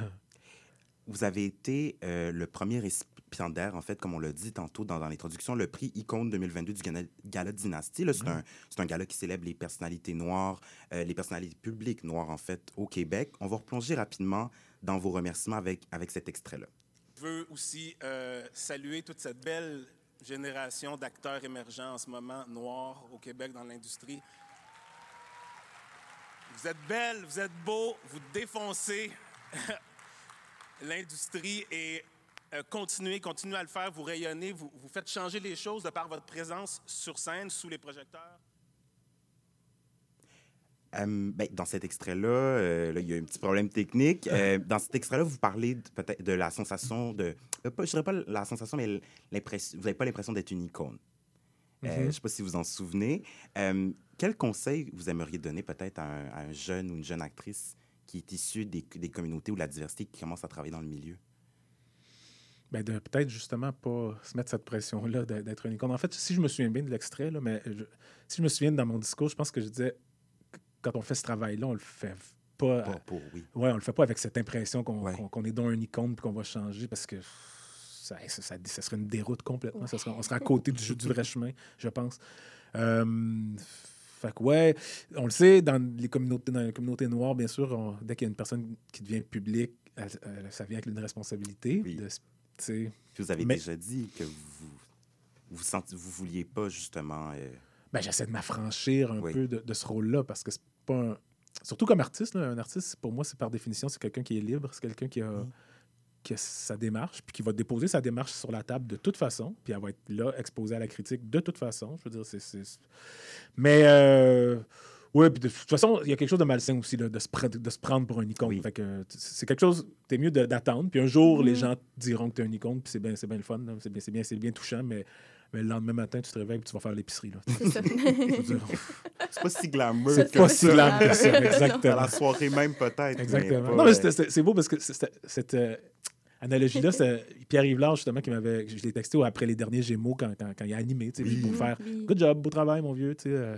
Vous avez été euh, le premier récipiendaire, en fait, comme on l'a dit tantôt dans, dans l'introduction, le prix Icône 2022 du Gala, Gala Dynastie. C'est un, un gala qui célèbre les personnalités noires, euh, les personnalités publiques noires, en fait, au Québec. On va replonger rapidement dans vos remerciements avec, avec cet extrait-là. Je veux aussi euh, saluer toute cette belle génération d'acteurs émergents en ce moment, noirs, au Québec, dans l'industrie. Vous êtes belles, vous êtes beaux, vous défoncez l'industrie et euh, continuez, continuez à le faire, vous rayonnez, vous, vous faites changer les choses de par votre présence sur scène, sous les projecteurs. Euh, ben, dans cet extrait-là, euh, là, il y a un petit problème technique. Euh, dans cet extrait-là, vous parlez de- peut-être de la sensation de. euh, pas- je dirais pas la sensation, mais. Vous n'avez pas l'impression d'être une icône. Mhm. Je ne sais pas si vous en souvenez. Quel conseil vous aimeriez donner peut-être à, un- à un jeune ou une jeune actrice qui est issue des, des communautés ou de la diversité qui commence à travailler dans le milieu? Ben de peut-être justement pas se mettre cette pression-là d'être une icône. En fait, si je me souviens bien de l'extrait, là, mais je- si je me souviens dans mon discours, je pense que je disais quand on fait ce travail-là, on le fait pas. Pas pour, oui. Ouais, on le fait pas avec cette impression qu'on est dans une icône puis qu'on va changer parce que ça, ça, ça- ça serait une déroute complètement. Ça serait- on serait à côté du, du vrai chemin, je pense. Euh, fait que ouais, on le sait, dans les communautés, dans les communautés noires, bien sûr, on- dès qu'il y a une personne qui devient publique, elle- elle- ça vient avec une responsabilité. de sais. Puis vous avez Mais- déjà dit que vous vous, senti- vous vouliez pas justement. euh, ben, j'essaie de m'affranchir un Oui. peu de, de ce rôle-là parce que c'est pas un... Surtout comme artiste, là, un artiste, pour moi, c'est par définition, c'est quelqu'un qui est libre, c'est quelqu'un qui a, qui a sa démarche, puis qui va déposer sa démarche sur la table de toute façon, puis elle va être là, exposée à la critique de toute façon. Je veux dire, c'est... Mais... Euh... Oui, puis de toute façon, il y a quelque chose de malsain aussi là, de, se pre- de se prendre pour un icône. Fait que t- c'est quelque chose, t'es mieux de- d'attendre. Puis un jour, les Mhm. gens diront que t'es un icône, puis c'est bien, c'est bien le fun, là. c'est bien, c'est bien, c'est bien touchant, mais, mais le lendemain matin, tu te réveilles et tu vas faire l'épicerie. là. C'est pas si glamour. C'est que pas si glamour que ça, À exactement. la soirée même, peut-être. mais Exactement. pas, non, mais c'est beau parce que c'était- cette euh, analogie-là, c'est Pierre Yvelard, justement, qui m'avait. Je l'ai texté après les derniers Gémeaux quand, quand, quand il a animé, tu sais, Oui. pour faire Oui. Good job, beau travail, mon vieux, tu sais. euh,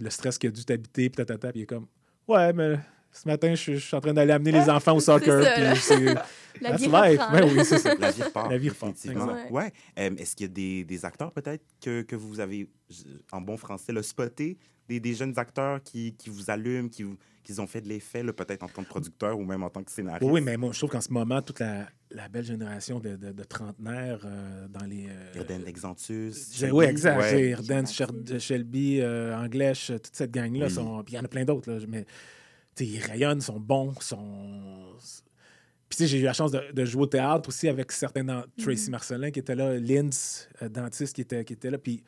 le stress qui a dû t'habiter, puis tatata, puis il est comme Ouais, mais ce matin, je, suis- en train d'aller amener les enfants au soccer, ça, puis. La that's vie life. Ben oui, c'est ça. La vie repart. La vie repart. Effectivement. Ouais. Euh, Est-ce qu'il y a des, des acteurs, peut-être, que, que vous avez, en bon français, le spoté, des, des jeunes acteurs qui, qui vous allument, qui, qui ont fait de l'effet, là, peut-être en tant que producteur ou même en tant que scénariste? Oui, mais moi, je trouve qu'en ce moment, toute la, la belle génération de, de, de trentenaires euh, dans les. euh, Irden Exantus. J'ai- Oui, exact. Ouais. Irden, Shelby, euh, Anglèche, toute cette gang-là. Oui. sont- Puis il y en a plein d'autres. là, Mais tu sais, ils rayonnent, sont bons, sont. Puis tu sais, j'ai eu la chance de, de jouer au théâtre aussi avec certains dans Tracy. Marcelin qui était là, Linz, euh, dentiste qui était, qui était là, puis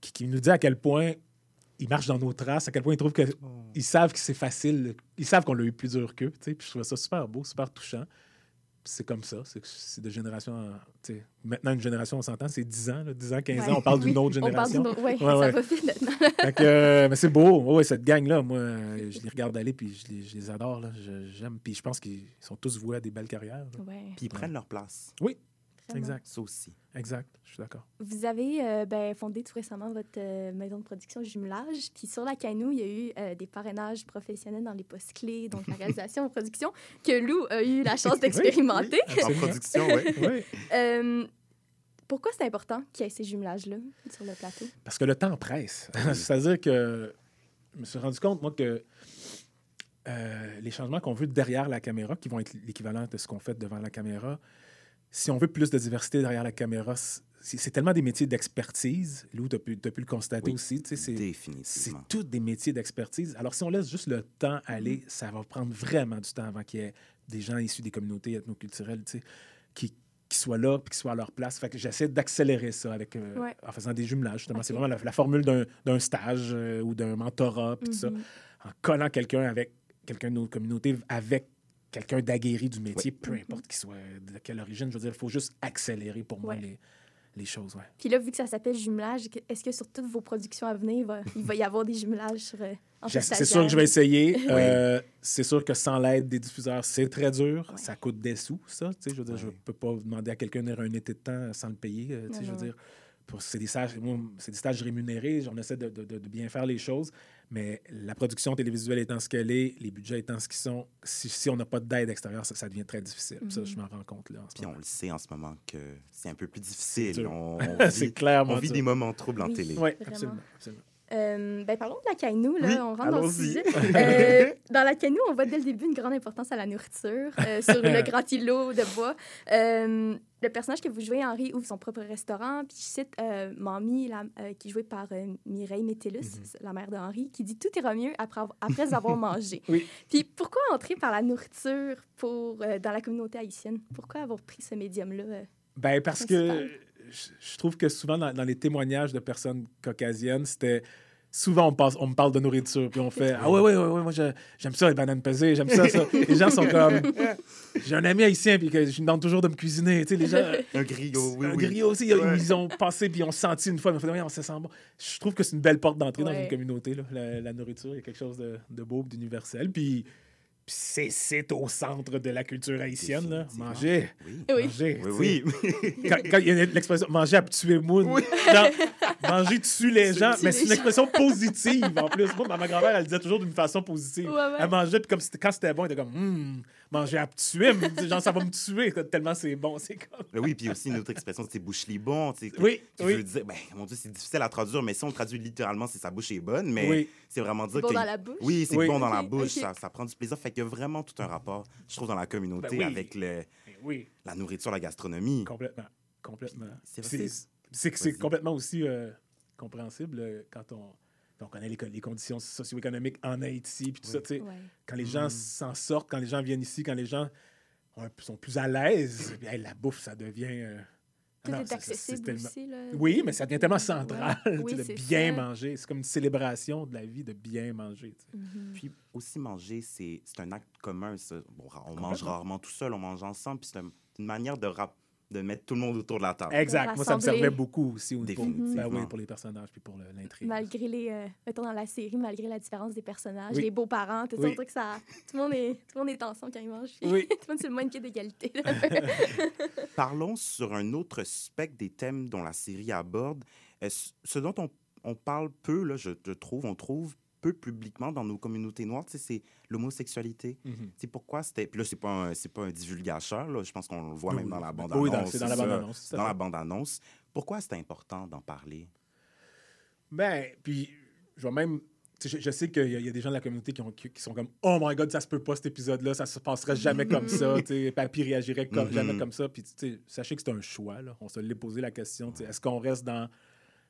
qui, qui nous dit à quel point ils marchent dans nos traces, à quel point ils trouvent que Oh. ils savent que c'est facile, ils savent qu'on l'a eu plus dur qu'eux. tu sais. Puis je trouvais ça super beau, super touchant. Puis C'est comme ça, c'est que c'est de génération en- tu sais, Maintenant, une génération, on s'entend, c'est 10 ans, là, 10 ans, 15 Ouais. ans, on parle d'une Oui, autre on parle génération. d'une autre- ouais, Ouais, ça ouais. va vite maintenant. Fait que, euh, mais c'est beau. Ouais, ouais, cette gang-là, moi, je les regarde aller puis je les, je les adore. J'aime. Puis je pense qu'ils sont tous voués à des belles carrières. Puis ils prennent leur place. Oui. Exact. Ça aussi. Exact, je suis d'accord. Vous avez euh, ben, fondé tout récemment votre euh, maison de production Jumelage. Puis sur la Canou, il y a eu euh, des parrainages professionnels dans les postes clés, donc la réalisation en production, que Lou a eu la chance d'expérimenter. Oui. En production, oui. Oui. Euh, pourquoi c'est important qu'il y ait ces jumelages-là sur le plateau? Parce que le temps presse. C'est-à-dire que je me suis rendu compte, moi, que euh, les changements qu'on veut derrière la caméra, qui vont être l'équivalent de ce qu'on fait devant la caméra, si on veut plus de diversité derrière la caméra, c'est tellement des métiers d'expertise. Lou, tu as, pu le constater Oui, aussi. C'est tous des métiers d'expertise. Alors, si on laisse juste le temps aller, Mm-hmm. ça va prendre vraiment du temps avant qu'il y ait des gens issus des communautés ethnoculturelles qui, qui soient là puis qui soient à leur place. Fait que j'essaie d'accélérer ça avec, euh, Ouais. en faisant des jumelages. Justement, c'est vraiment la, la formule d'un stage euh, ou d'un mentorat, puis tout ça. Mhm. En collant quelqu'un avec quelqu'un de notre communauté, avec quelqu'un d'aguerri du métier, peu importe qu'il soit de quelle origine. Je veux dire, il faut juste accélérer pour moi Ouais. les, les choses. Ouais. Puis là, vu que ça s'appelle jumelage, est-ce que sur toutes vos productions à venir, il va, il va y avoir des jumelages sur, euh, C'est sûr que je vais essayer. Euh, c'est sûr que sans l'aide des diffuseurs, c'est très dur. Ça coûte des sous, ça. Je veux dire, je peux pas demander à quelqu'un d'avoir un été de temps sans le payer. euh, je veux dire, pour- c'est des stages, moi, c'est des stages rémunérés. On essaie de, de- de- de bien faire les choses. Mais la production télévisuelle étant ce qu'elle est, les budgets étant ce qu'ils sont, si, si on n'a pas d'aide extérieure, ça, ça devient très difficile. Ça, Mhm. je m'en rends compte là. en ce Puis moment. on le sait en ce moment que c'est un peu plus difficile. On, vit, clairement on vit des moments troubles en Oui, télé. Oui, absolument, absolument. Euh, ben, parlons de la Kainu, là. Oui, on rentre dans le sujet. Euh, dans la Kainu, on voit dès le début une grande importance à la nourriture euh, sur le grand îlot de bois. Euh, le personnage que vous jouez, Henri, ouvre son propre restaurant. Puis je cite Mamie, la- qui est jouée par Mireille Métellus, Mhm. la mère de Henri, qui dit « Tout ira mieux après, avoir- après avoir mangé Oui. Puis pourquoi entrer par la nourriture pour, dans la communauté haïtienne? Pourquoi avoir pris ce médium-là? Ben, parce que Principal? Je trouve que souvent, dans, dans les témoignages de personnes caucasiennes, c'était. Souvent, on, passe, on me parle de nourriture, puis on fait Ah ouais, ouais, ouais, ouais, moi j'aime ça, les bananes pesées, j'aime ça, ça. Les gens sont comme J'ai un ami haïtien, puis que je lui demande toujours de me cuisiner. Tu sais, les gens. Un griot, oui, Un oui. griot aussi, ils- Ouais. ils ont passé, puis ils ont senti une fois, ils m'ont fait Ouais, on se sent bon. Je trouve que c'est une belle porte d'entrée dans une communauté, là, la, la nourriture. Il y a quelque chose de, de beau, d'universel. Puis. Puis c'est, au centre de la culture haïtienne, là. Manger. Oui. Manger. Oui, quand, quand il y a l'expression manger à tuer moune. Genre, manger tue les gens, tue mais c'est une expression positive en plus. Moi, ma grand-mère, elle disait toujours d'une façon positive. Ouais, ouais. Elle mangeait, puis comme quand c'était bon, elle était comme Hum, manger à tuer, mais genre ça va me tuer tellement c'est bon. C'est comme. Oui, puis aussi une autre expression, c'est bouche les bon. tu sais, Oui, qui oui. veut dire, ben, mon Dieu, c'est difficile à traduire, mais si on le traduit littéralement, c'est sa bouche est bonne, mais Oui. c'est vraiment dire Bon que. dans la bouche? Oui, c'est Oui. bon dans la bouche. Ça, ça prend du plaisir. Fait qu'il y a vraiment tout un rapport, je trouve, dans la communauté Ben oui. avec le, Ben oui, la nourriture, la gastronomie. complètement. Complètement. C'est complètement aussi euh, compréhensible euh, quand on, on connaît les, co- les conditions socio-économiques en Haïti, puis tout ça, tu sais. Ouais. Quand les gens s'en sortent, quand les gens viennent ici, quand les gens ont sont plus à l'aise, puis, hey, la bouffe, ça devient. euh, Tout non, est ça- ça- c'est accessible tellement- aussi. Là. Oui, mais ça devient tellement central Oui, de bien ça. manger. C'est comme une célébration de la vie de bien manger. Mhm. Puis aussi manger, c'est un acte commun. ça. Bon, ra- on mange rarement tout seul, on mange ensemble, puis c'est un- une manière de, rap- de mettre tout le monde autour de la table. Exact. Moi, ça me servait beaucoup aussi. au- Pour, ben oui, pour les personnages puis pour l'intrigue. Malgré les. euh, mettons dans la série, malgré la différence des personnages, Oui. les beaux-parents, tout ça, Oui. que ça. Tout le monde est, tout le monde est ensemble quand ils mangent. tout le monde, c'est le même pied d'égalité. Parlons sur un autre spectre des thèmes dont la série aborde. Ce- ce dont on, on parle peu, là, je, je trouve, on trouve peu publiquement dans nos communautés noires, c'est l'homosexualité. Mhm. Tu sais, pourquoi c'était... Puis là, c'est pas un, c'est pas un divulgateur, là. Je pense qu'on le voit Oui, même oui. dans la Oui, bande-annonce. dans- c'est dans la bande-annonce, C'est dans la bande-annonce. Pourquoi c'est important d'en parler? Ben, puis, je vois même. Je, je sais qu'il y, a- il y a des gens de la communauté qui, ont, qui, qui sont comme Oh my god, ça se peut pas cet épisode-là, ça se passerait jamais comme ça. Papy réagirait comme, Mhm. jamais comme ça. Puis, sachez que c'est un choix. Là. On se l'est posé la question. Est-ce qu'on reste dans.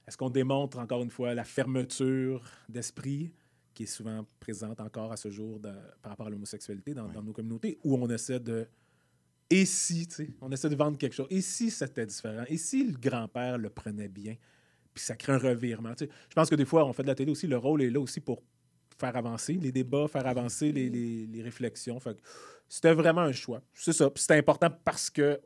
Est-ce qu'on démontre encore une fois la fermeture d'esprit? Qui est souvent présente encore à ce jour de- par rapport à l'homosexualité dans, dans nos communautés ou on essaie de. Et si, tu sais, on essaie de vendre quelque chose. Et si c'était différent? Et si le grand-père le prenait bien? Puis ça crée un revirement. tu sais. Je pense que des fois, on fait de la télé aussi, le rôle est là aussi pour faire avancer les débats, faire avancer les, les- les réflexions. C'était vraiment un choix. C'est ça. C'était important parce que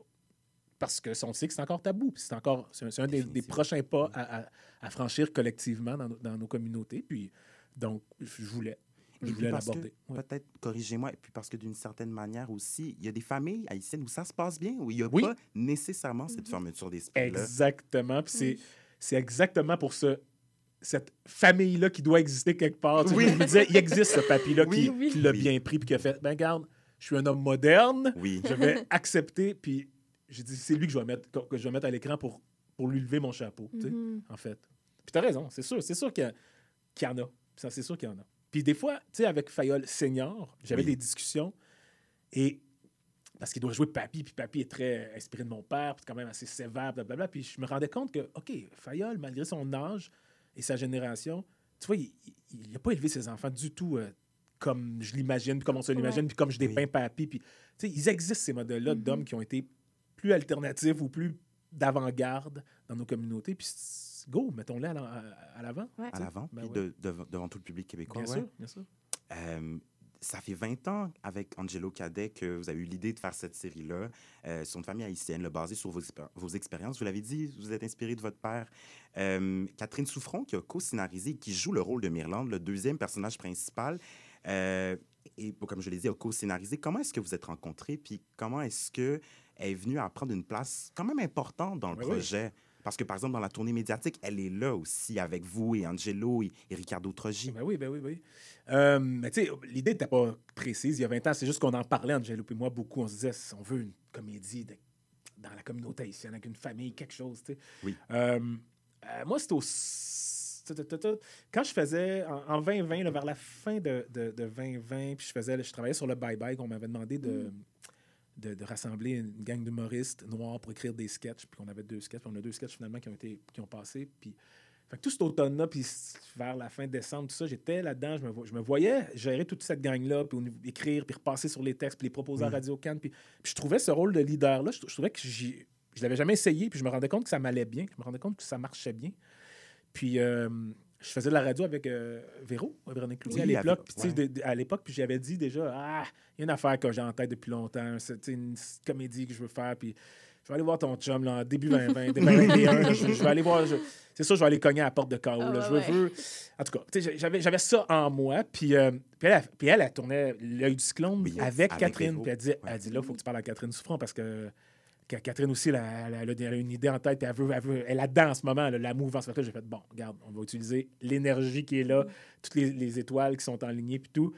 parce que on sait que c'est encore tabou. Puis c'est encore c'est un, des, des prochains pas à, à- à franchir collectivement dans, nos- dans nos communautés. Puis donc, je voulais. Je voulais l'aborder. Ouais. Peut-être, corrigez-moi, et puis parce que d'une certaine manière aussi, il y a des familles haïtiennes où ça se passe bien, où il n'y a Oui. pas nécessairement cette fermeture d'esprit. Exactement. Puis c'est, c'est exactement pour ce, cette famille-là qui doit exister quelque part. Tu sais, Oui. Je me disais, il existe ce papy-là Oui. qui, Oui. qui l'a Oui. bien pris puis qui a fait, ben garde, je suis un homme moderne, Oui. je vais accepter, puis j'ai dit, c'est lui que je vais mettre, que je vais mettre à l'écran pour, pour lui lever mon chapeau, tu sais, Mhm. en fait. Puis t'as raison, c'est sûr, c'est sûr qu'il y, a- qu'il y en a. Ça, c'est sûr qu'il y en a. Puis des fois, tu sais, avec Fayol Senior, j'avais Oui. des discussions et parce qu'il doit jouer papy, puis papy est très inspiré de mon père, puis quand même assez sévère, blablabla. Puis je me rendais compte que, OK, Fayol, malgré son âge et sa génération, tu vois, il n'a pas élevé ses enfants du tout euh, comme je l'imagine, puis comme on se l'imagine, puis comme je dépeins papy. Puis, tu sais, ils existent, ces modèles-là Mhm. d'hommes qui ont été plus alternatifs ou plus d'avant-garde dans nos communautés. Puis, go, mettons-les à, l'en- à- à l'avant. Ouais. À l'avant, Ben puis ouais. de- devant- devant tout le public québécois. Bien ouais. sûr, bien sûr. Euh, ça fait 20 ans avec Angelo Cadet que vous avez eu l'idée de faire cette série-là euh, sur une famille haïtienne, là, basée sur vos, vos expériences. Vous l'avez dit, vous êtes inspiré de votre père. Euh, Catherine Souffron, qui a co-scénarisé et qui joue le rôle de Myrlande, le deuxième personnage principal. euh, et comme je l'ai dit, a co-scénarisé. Comment est-ce que vous êtes rencontrés? Puis comment est-ce que elle est venue à prendre une place quand même importante dans le Oui, oui. Parce que, par exemple, dans la tournée médiatique, elle est là aussi avec vous et Angelo et, et Ricardo Trogi. Ben oui, ben oui, oui. Euh, mais tu sais, l'idée n'était pas précise il y a 20 ans. C'est juste qu'on en parlait, Angelo et moi, beaucoup. On se disait, on veut une comédie de- dans la communauté haïtienne, avec une famille, quelque chose, tu sais. Oui. Euh, euh, moi, c'était au... Quand je faisais, en, en 2020, là, vers la fin de, de, de 2020, puis je, faisais, je travaillais sur le bye-bye, qu'on m'avait demandé de, de, de rassembler une gang d'humoristes noirs pour écrire des sketchs, puis on avait deux sketchs, puis on a deux sketchs finalement qui ont, été, qui ont passé, puis... Fait que tout cet automne-là, puis vers la fin décembre, tout ça, j'étais là-dedans. Je me, je me voyais gérer toute cette gang-là, puis écrire, puis repasser sur les textes, puis les proposer à Mm. Radio Cannes. Puis, puis je trouvais ce rôle de leader-là, je, je trouvais que j'y- je l'avais jamais essayé, puis je me rendais compte que ça m'allait bien, je me rendais compte que ça marchait bien. Puis euh, je faisais de la radio avec euh, Véro, Véronique Cloutier, Oui, à l'époque. avec- Puis, ouais. j'avais dit déjà, ah, il y a une affaire que j'ai en tête depuis longtemps, c'est une comédie que je veux faire, puis je vais aller voir ton chum là, en début 2020, début 2021. là, je, je vais aller voir, c'est sûr, je vais aller cogner à la porte de KO. Ah là, je veux, en tout cas, j'avais, j'avais ça en moi, puis, euh, puis, elle, puis elle, elle tournait l'œil du cyclone avec, avec Catherine, puis elle dit, elle dit là, il faut que tu parles à Catherine Souffrant parce que Catherine aussi, elle, a- elle a, elle a une idée en tête, elle, veut, elle, veut- elle est là-dedans en ce moment, là, la mouvance. Fait que j'ai fait, bon, regarde, on va utiliser l'énergie qui est là, toutes les, les étoiles qui sont enlignées, puis tout.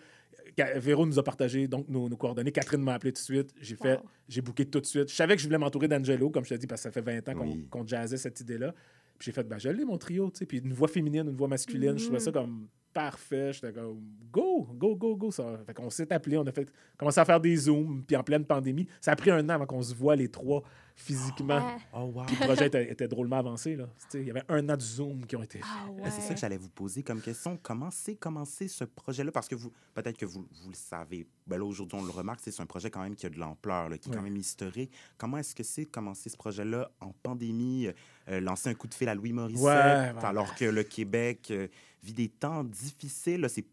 Véro nous a partagé donc nos, nos coordonnées. Catherine m'a appelé tout de suite. J'ai fait, j'ai booké tout de suite. Je savais que je voulais m'entourer d'Angelo, comme je te dis, parce que ça fait 20 ans qu'on Oui. qu'on jazzait cette idée-là. Puis j'ai fait, ben, je l'ai, mon trio, tu sais. Puis une voix féminine, une voix masculine, je trouvais ça comme parfait. J'étais comme, go, go, go, go. Ça. Fait qu'on s'est appelé, on a fait, commencé à faire des zooms, puis en pleine pandémie. Ça a pris un an avant qu'on se voit les trois physiquement. Oh, wow. Puis le projet était, était drôlement avancé, là. Il y avait un an de zoom qui ont été. Ben, C'est ça que j'allais vous poser comme question. Comment c'est commencé ce projet-là? Parce que vous, peut-être que vous, vous le savez. Ben là, aujourd'hui, on le remarque, c'est un projet quand même qui a de l'ampleur, là, qui est quand même historique. Comment est-ce que c'est de commencer ce projet-là en pandémie, euh, euh, lancer un coup de fil à Louis Morissette, Ouais, ouais. alors que le Québec euh, vit des temps difficiles? là, C'est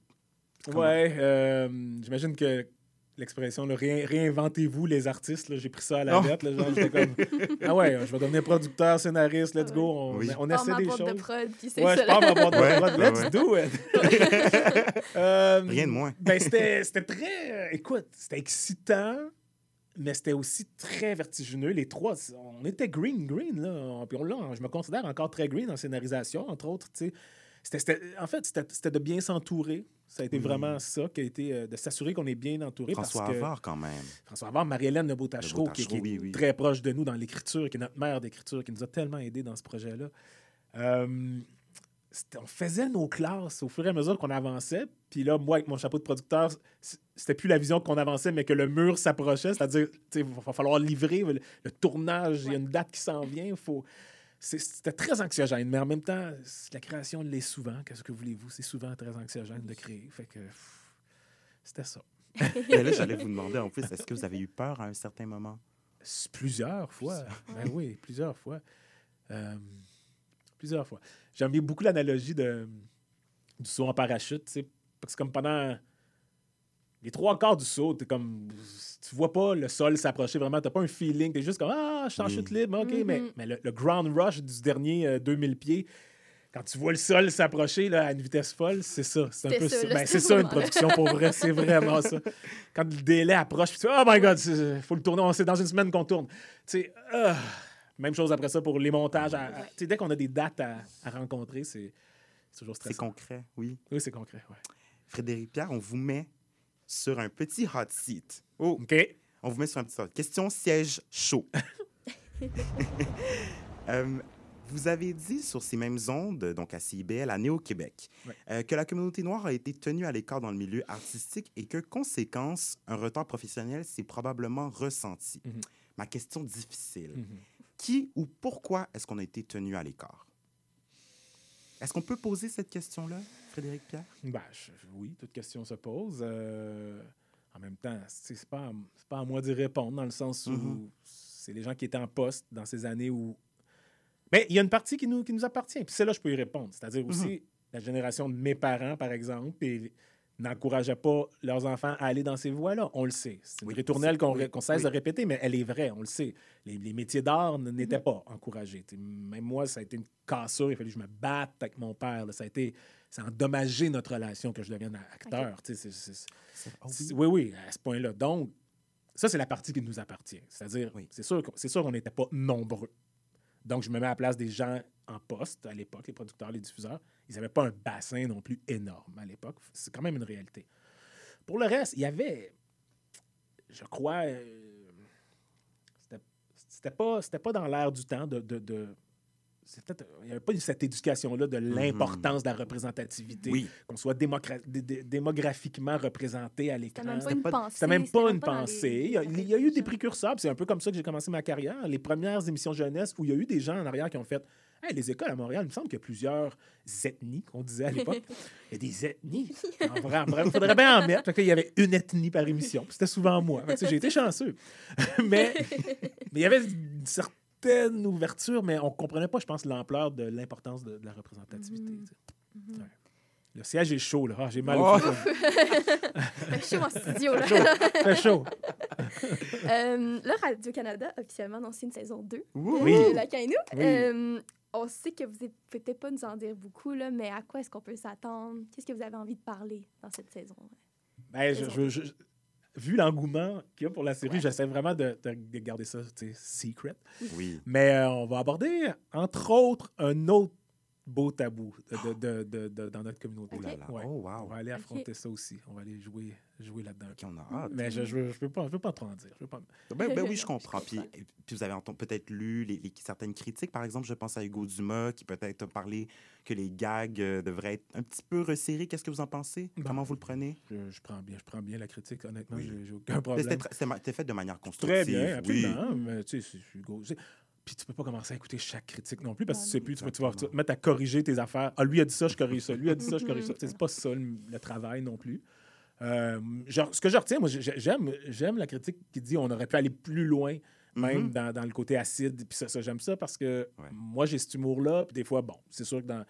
comment- Ouais, euh, j'imagine que l'expression réin- réinventez-vous les artistes, là, j'ai pris ça à la Oh. lettre. là, genre, j'étais comme ah ouais, je vais devenir producteur, scénariste, let's go. On, Oui. on Pars essaie des choses. de prod, c'est ouais, je pars là. ma boîte de prod. ouais, Let's ouais. do it. Euh, Rien de moins. Ben, c'était c'était très. écoute, c'était excitant, mais c'était aussi très vertigineux. Les trois, on était green, green, là. Puis on, là, je me considère encore très green en scénarisation, entre autres, tu sais. C'était- en fait, c'était de bien s'entourer. Ça a été Mm. vraiment ça qui a été euh, de s'assurer qu'on est bien entouré. François parce que, Havard, quand même. François Havard, Marie-Hélène Lebeau-Tachereau, qui, qui est Lebeau-Tachereau, oui, oui. très proche de nous dans l'écriture, qui est notre mère d'écriture, qui nous a tellement aidés dans ce projet-là. Euh, on faisait nos classes au fur et à mesure qu'on avançait. Puis là, moi, avec mon chapeau de producteur, c'était plus la vision qu'on avançait, mais que le mur s'approchait. C'est-à-dire, il va falloir livrer le, le tournage. Il y a une date qui s'en vient. Faut... c'est- C'était très anxiogène, mais en même temps, la création l'est souvent. Qu'est-ce que voulez-vous? C'est souvent très anxiogène de créer. Fait que c'était ça. Mais là, j'allais vous demander en plus, est-ce que vous avez eu peur à un certain moment? Plusieurs fois. Ben oui, plusieurs fois. Euh, plusieurs fois. J'aime bien beaucoup l'analogie de, du saut en parachute, parce que comme pendant les trois quarts du saut, t'es comme, tu vois pas le sol s'approcher vraiment, t'as pas un feeling, t'es juste comme, ah, je suis en Oui. chute libre, ok, mais, Mhm. mais le, le ground rush du dernier euh, 2000 pieds, quand tu vois le sol s'approcher là, à une vitesse folle, c'est ça. C'est un peu ça, Ben, ce c'est ça une production pour vrai, c'est vraiment ça. Quand le délai approche, puis tu oh my god, il faut le tourner, on- c'est dans une semaine qu'on tourne. Tu sais, ah, même chose après ça pour les montages. à- à- tu sais, dès qu'on a des dates à, à rencontrer, c'est c'est toujours C'est stressant. concret, oui. Oui, c'est concret, ouais. Frédéric Pierre, on vous met sur un petit hot seat. Oh, OK. On vous met sur un petit hot. Question siège chaud. Euh, vous avez dit sur ces mêmes ondes, donc à CIBL, à Néo-Québec, euh, que la communauté noire a été tenue à l'écart dans le milieu artistique et que, conséquence, un retard professionnel s'est probablement ressenti. Mhm. Ma question difficile. Mhm. Qui ou pourquoi est-ce qu'on a été tenu à l'écart? Est-ce qu'on peut poser cette question-là, Frédéric Pierre? Ben, je- oui, toute question se pose. Euh, en même temps, c'est pas, à- pas à moi d'y répondre, dans le sens où Mhm. c'est les gens qui étaient en poste dans ces années où. Mais il y a une partie qui nous, qui nous appartient. Puis celle-là, je peux y répondre. C'est-à-dire aussi la génération de mes parents, par exemple, et n'encourageaient pas leurs enfants à aller dans ces voies-là. On le sait. C'est une Oui, ritournelle qu'on oui, cesse oui. de répéter, mais elle est vraie, on le sait. Les, les métiers d'art n'étaient pas encouragés. Même moi, ça a été une cassure. Il a fallu que je me batte avec mon père. là. Ça a été... Ça a endommagé notre relation que je devienne acteur. Oh c'est- oui, oui, à ce point-là. Donc, ça, c'est la partie qui nous appartient. C'est-à-dire, qu'on c'est sûr qu'on n'était pas nombreux. Donc, je me mets à la place des gens en poste à l'époque, les producteurs, les diffuseurs. Ils n'avaient pas un bassin non plus énorme à l'époque. C'est quand même une réalité. Pour le reste, il y avait, je crois, euh, c'était- pas, pas dans l'air du temps de, il n'y avait pas eu cette éducation-là de l'importance de la représentativité, Oui. qu'on soit démographiquement représenté à l'écran. même pas une pensée, C'était même c'était pas une pas dans les- pensée. Il y a, il y a eu des précurseurs, puis c'est un peu comme ça que j'ai commencé ma carrière. Les premières émissions jeunesse où il y a eu des gens en arrière qui ont fait Hey, les écoles à Montréal, il me semble qu'il y a plusieurs ethnies, qu'on disait à l'époque. Il y a des ethnies. En vrai, en vrai, il faudrait bien en mettre. Qu'il y avait une ethnie par émission. C'était souvent moi. J'ai été chanceux. mais, mais il y avait une certaine ouverture, mais on ne comprenait pas, je pense, l'ampleur de l'importance de, de la représentativité. sais. Ouais. Le siège est chaud, là. Ah, j'ai mal Oh! au. Fait chaud en studio, là. Fait chaud. Fait chaud. Euh, là, Radio-Canada a officiellement annoncé une saison 2 Oui. de la Kainu. Oui. Euh, on sait que vous ne pouvez peut-être pas nous en dire beaucoup, là, mais à quoi est-ce qu'on peut s'attendre? Qu'est-ce que vous avez envie de parler dans cette saison? Ben, je, je- je- vu l'engouement qu'il y a pour la série, j'essaie vraiment de, de- de garder ça secret. Oui. Mais euh, on va aborder, entre autres, un autre beau tabou de, de- de- de- dans notre communauté. Oh là là. Ouais. Oh, wow. On va aller affronter ça aussi. On va aller jouer, jouer là-dedans. on a hâte. Mais je ne veux, pas, je veux pas trop en dire. Je veux pas... Ben, ben oui, je comprends. Puis, puis vous avez peut-être lu les, les- certaines critiques. Par exemple, je pense à Hugo Dumas qui peut-être a parlé que les gags euh, devraient être un petit peu resserrés. Qu'est-ce que vous en pensez? Comment vous le prenez? Je, je prends bien, je prends bien la critique, honnêtement. Oui. J'ai aucun problème. C'était fait de manière constructive. Très bien, oui. absolument. Mais tu sais, Hugo. Puis tu peux pas commencer à écouter chaque critique non plus parce que tu sais plus, tu vas, tu te mettre à corriger tes affaires. Ah, lui a dit ça, je corrige ça. Lui a dit ça, je corrige ça. C'est pas ça le, le travail non plus. Euh, genre, ce que je retiens, moi, j'ai- j'aime, j'aime la critique qui dit on aurait pu aller plus loin, même Mhm. dans, dans le côté acide. Puis ça, ça, j'aime ça parce que moi, j'ai cet humour-là. Puis des fois, bon, c'est sûr que dans.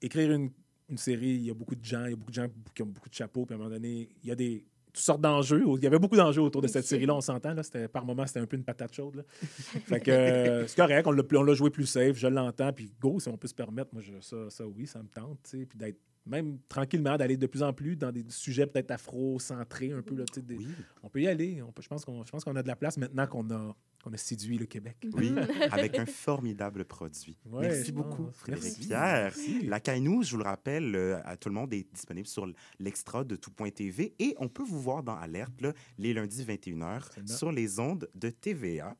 écrire une, une série, il y a beaucoup de gens, il y a beaucoup de gens qui ont beaucoup de chapeaux. Puis à un moment donné, il y a des toutes sortes d'enjeux. Il y avait beaucoup d'enjeux autour de cette série-là, on s'entend. Là, c'était, par moments, c'était un peu une patate chaude. Là. fait que euh, c'est correct, on l'a, on l'a joué plus safe, je l'entends. Puis go, si on peut se permettre, moi, je, ça, ça, oui, ça me tente. tu sais, Puis d'être même tranquillement, d'aller de plus en plus dans des sujets peut-être afro-centrés un peu. Là, des- On peut y aller. On peut- je, pense qu'on, je pense qu'on a de la place maintenant qu'on a, qu'on a séduit le Québec. Oui, avec un formidable produit. Ouais, Merci beaucoup, pense. Frédéric Merci. Pierre. Merci. La Cainou, je vous le rappelle, euh, à tout le monde est disponible sur l'extra de tout.tv et on peut vous voir dans Alerte là, les lundis 21h Absolument. sur les ondes de TVA.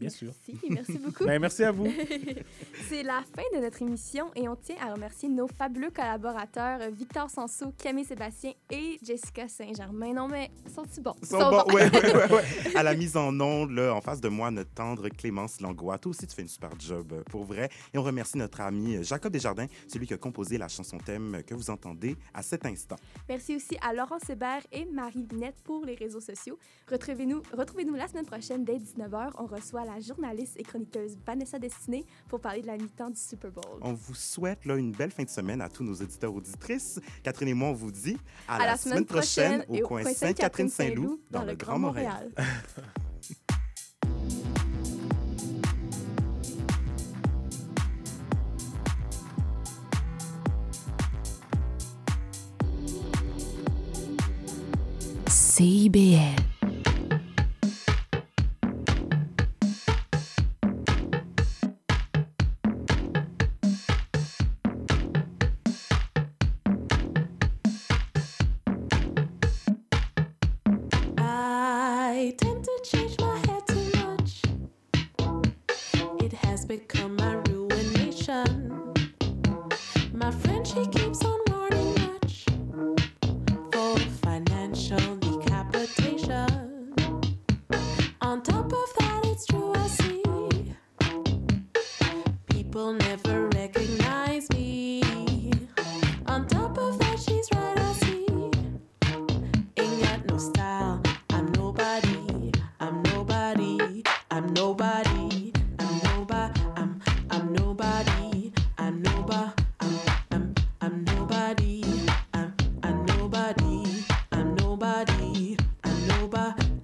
Bien sûr. Merci, merci beaucoup. Ben, merci à vous. C'est la fin de notre émission et on tient à remercier nos fabuleux collaborateurs euh, Victor Sanso, Camille Sébastien et Jessica Saint-Germain. Non, mais sont-ils bons? Sont bons. Ouais, ouais, ouais, ouais. À la mise en onde, là, en face de moi, notre tendre Clémence Langlois. Toi aussi, tu fais une super job, euh, pour vrai. Et on remercie notre ami euh, Jacob Desjardins, celui qui a composé la chanson thème que vous entendez à cet instant. Merci aussi à Laurent Sébert et Marie Binette pour les réseaux sociaux. Retrouvez-nous retrouvez la semaine prochaine dès 19h. On reçoit la journaliste et chroniqueuse Vanessa Destinée pour parler de la mi-temps du Super Bowl. On vous souhaite là, une belle fin de semaine à tous nos auditeurs auditrices. Catherine et moi, on vous dit à, À la semaine prochaine au coin Sainte-Catherine-Saint-Loup dans, le Grand Montréal. CIBL.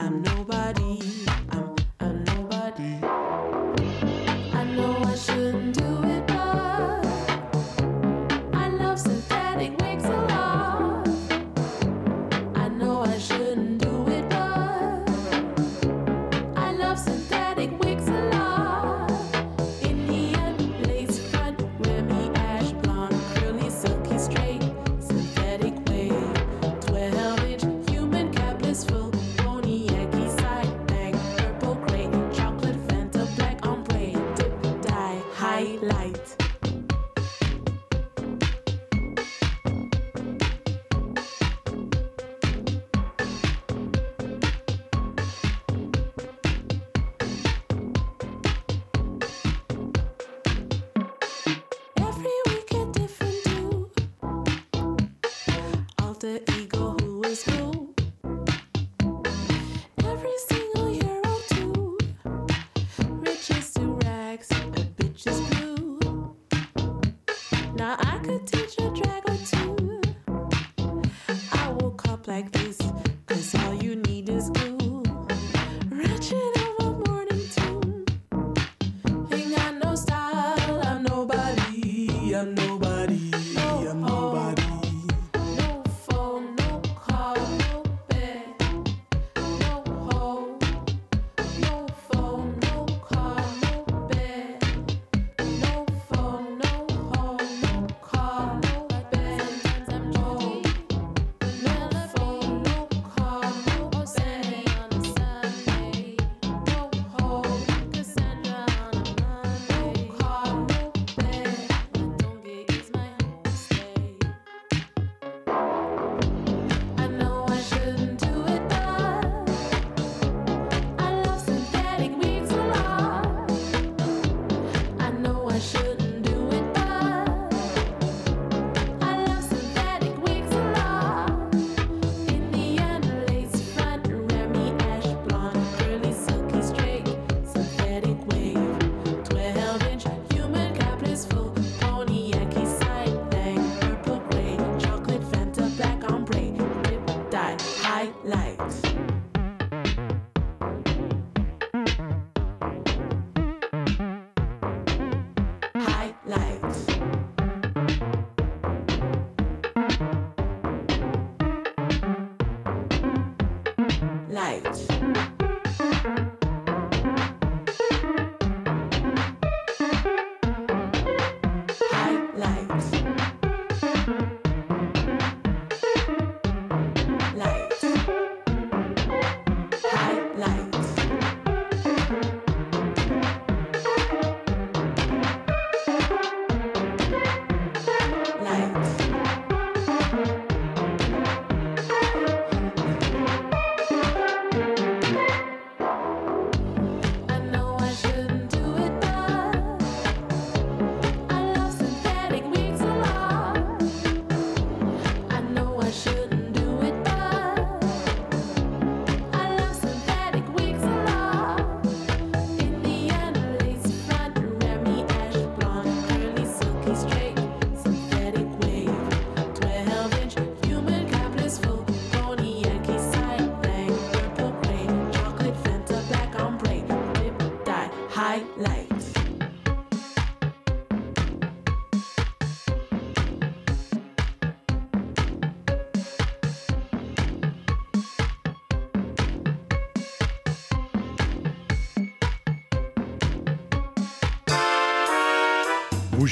I'm nobody.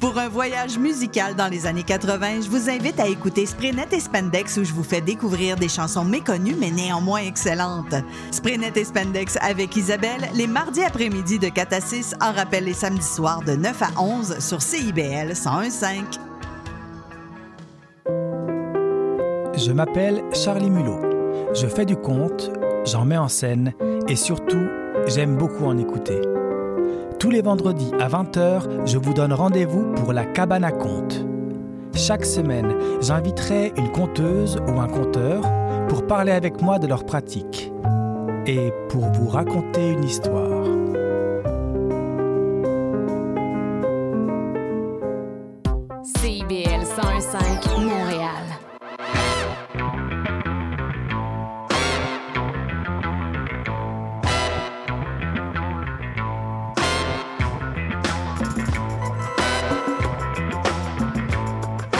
Pour un voyage musical dans les années 80, je vous invite à écouter Spraynet et Spandex où je vous fais découvrir des chansons méconnues mais néanmoins excellentes. Spraynet et Spandex avec Isabelle les mardis après-midi de 4 à 6 en rappel les samedis soirs de 9 à 11 sur CIBL 1015. Je m'appelle Charlie Mulot. Je fais du conte, j'en mets en scène et surtout, j'aime beaucoup en écouter. Tous les vendredis à 20h, je vous donne rendez-vous pour la cabane à contes. Chaque semaine, j'inviterai une conteuse ou un conteur pour parler avec moi de leur pratique et pour vous raconter une histoire. CIBL 101.5 Montréal.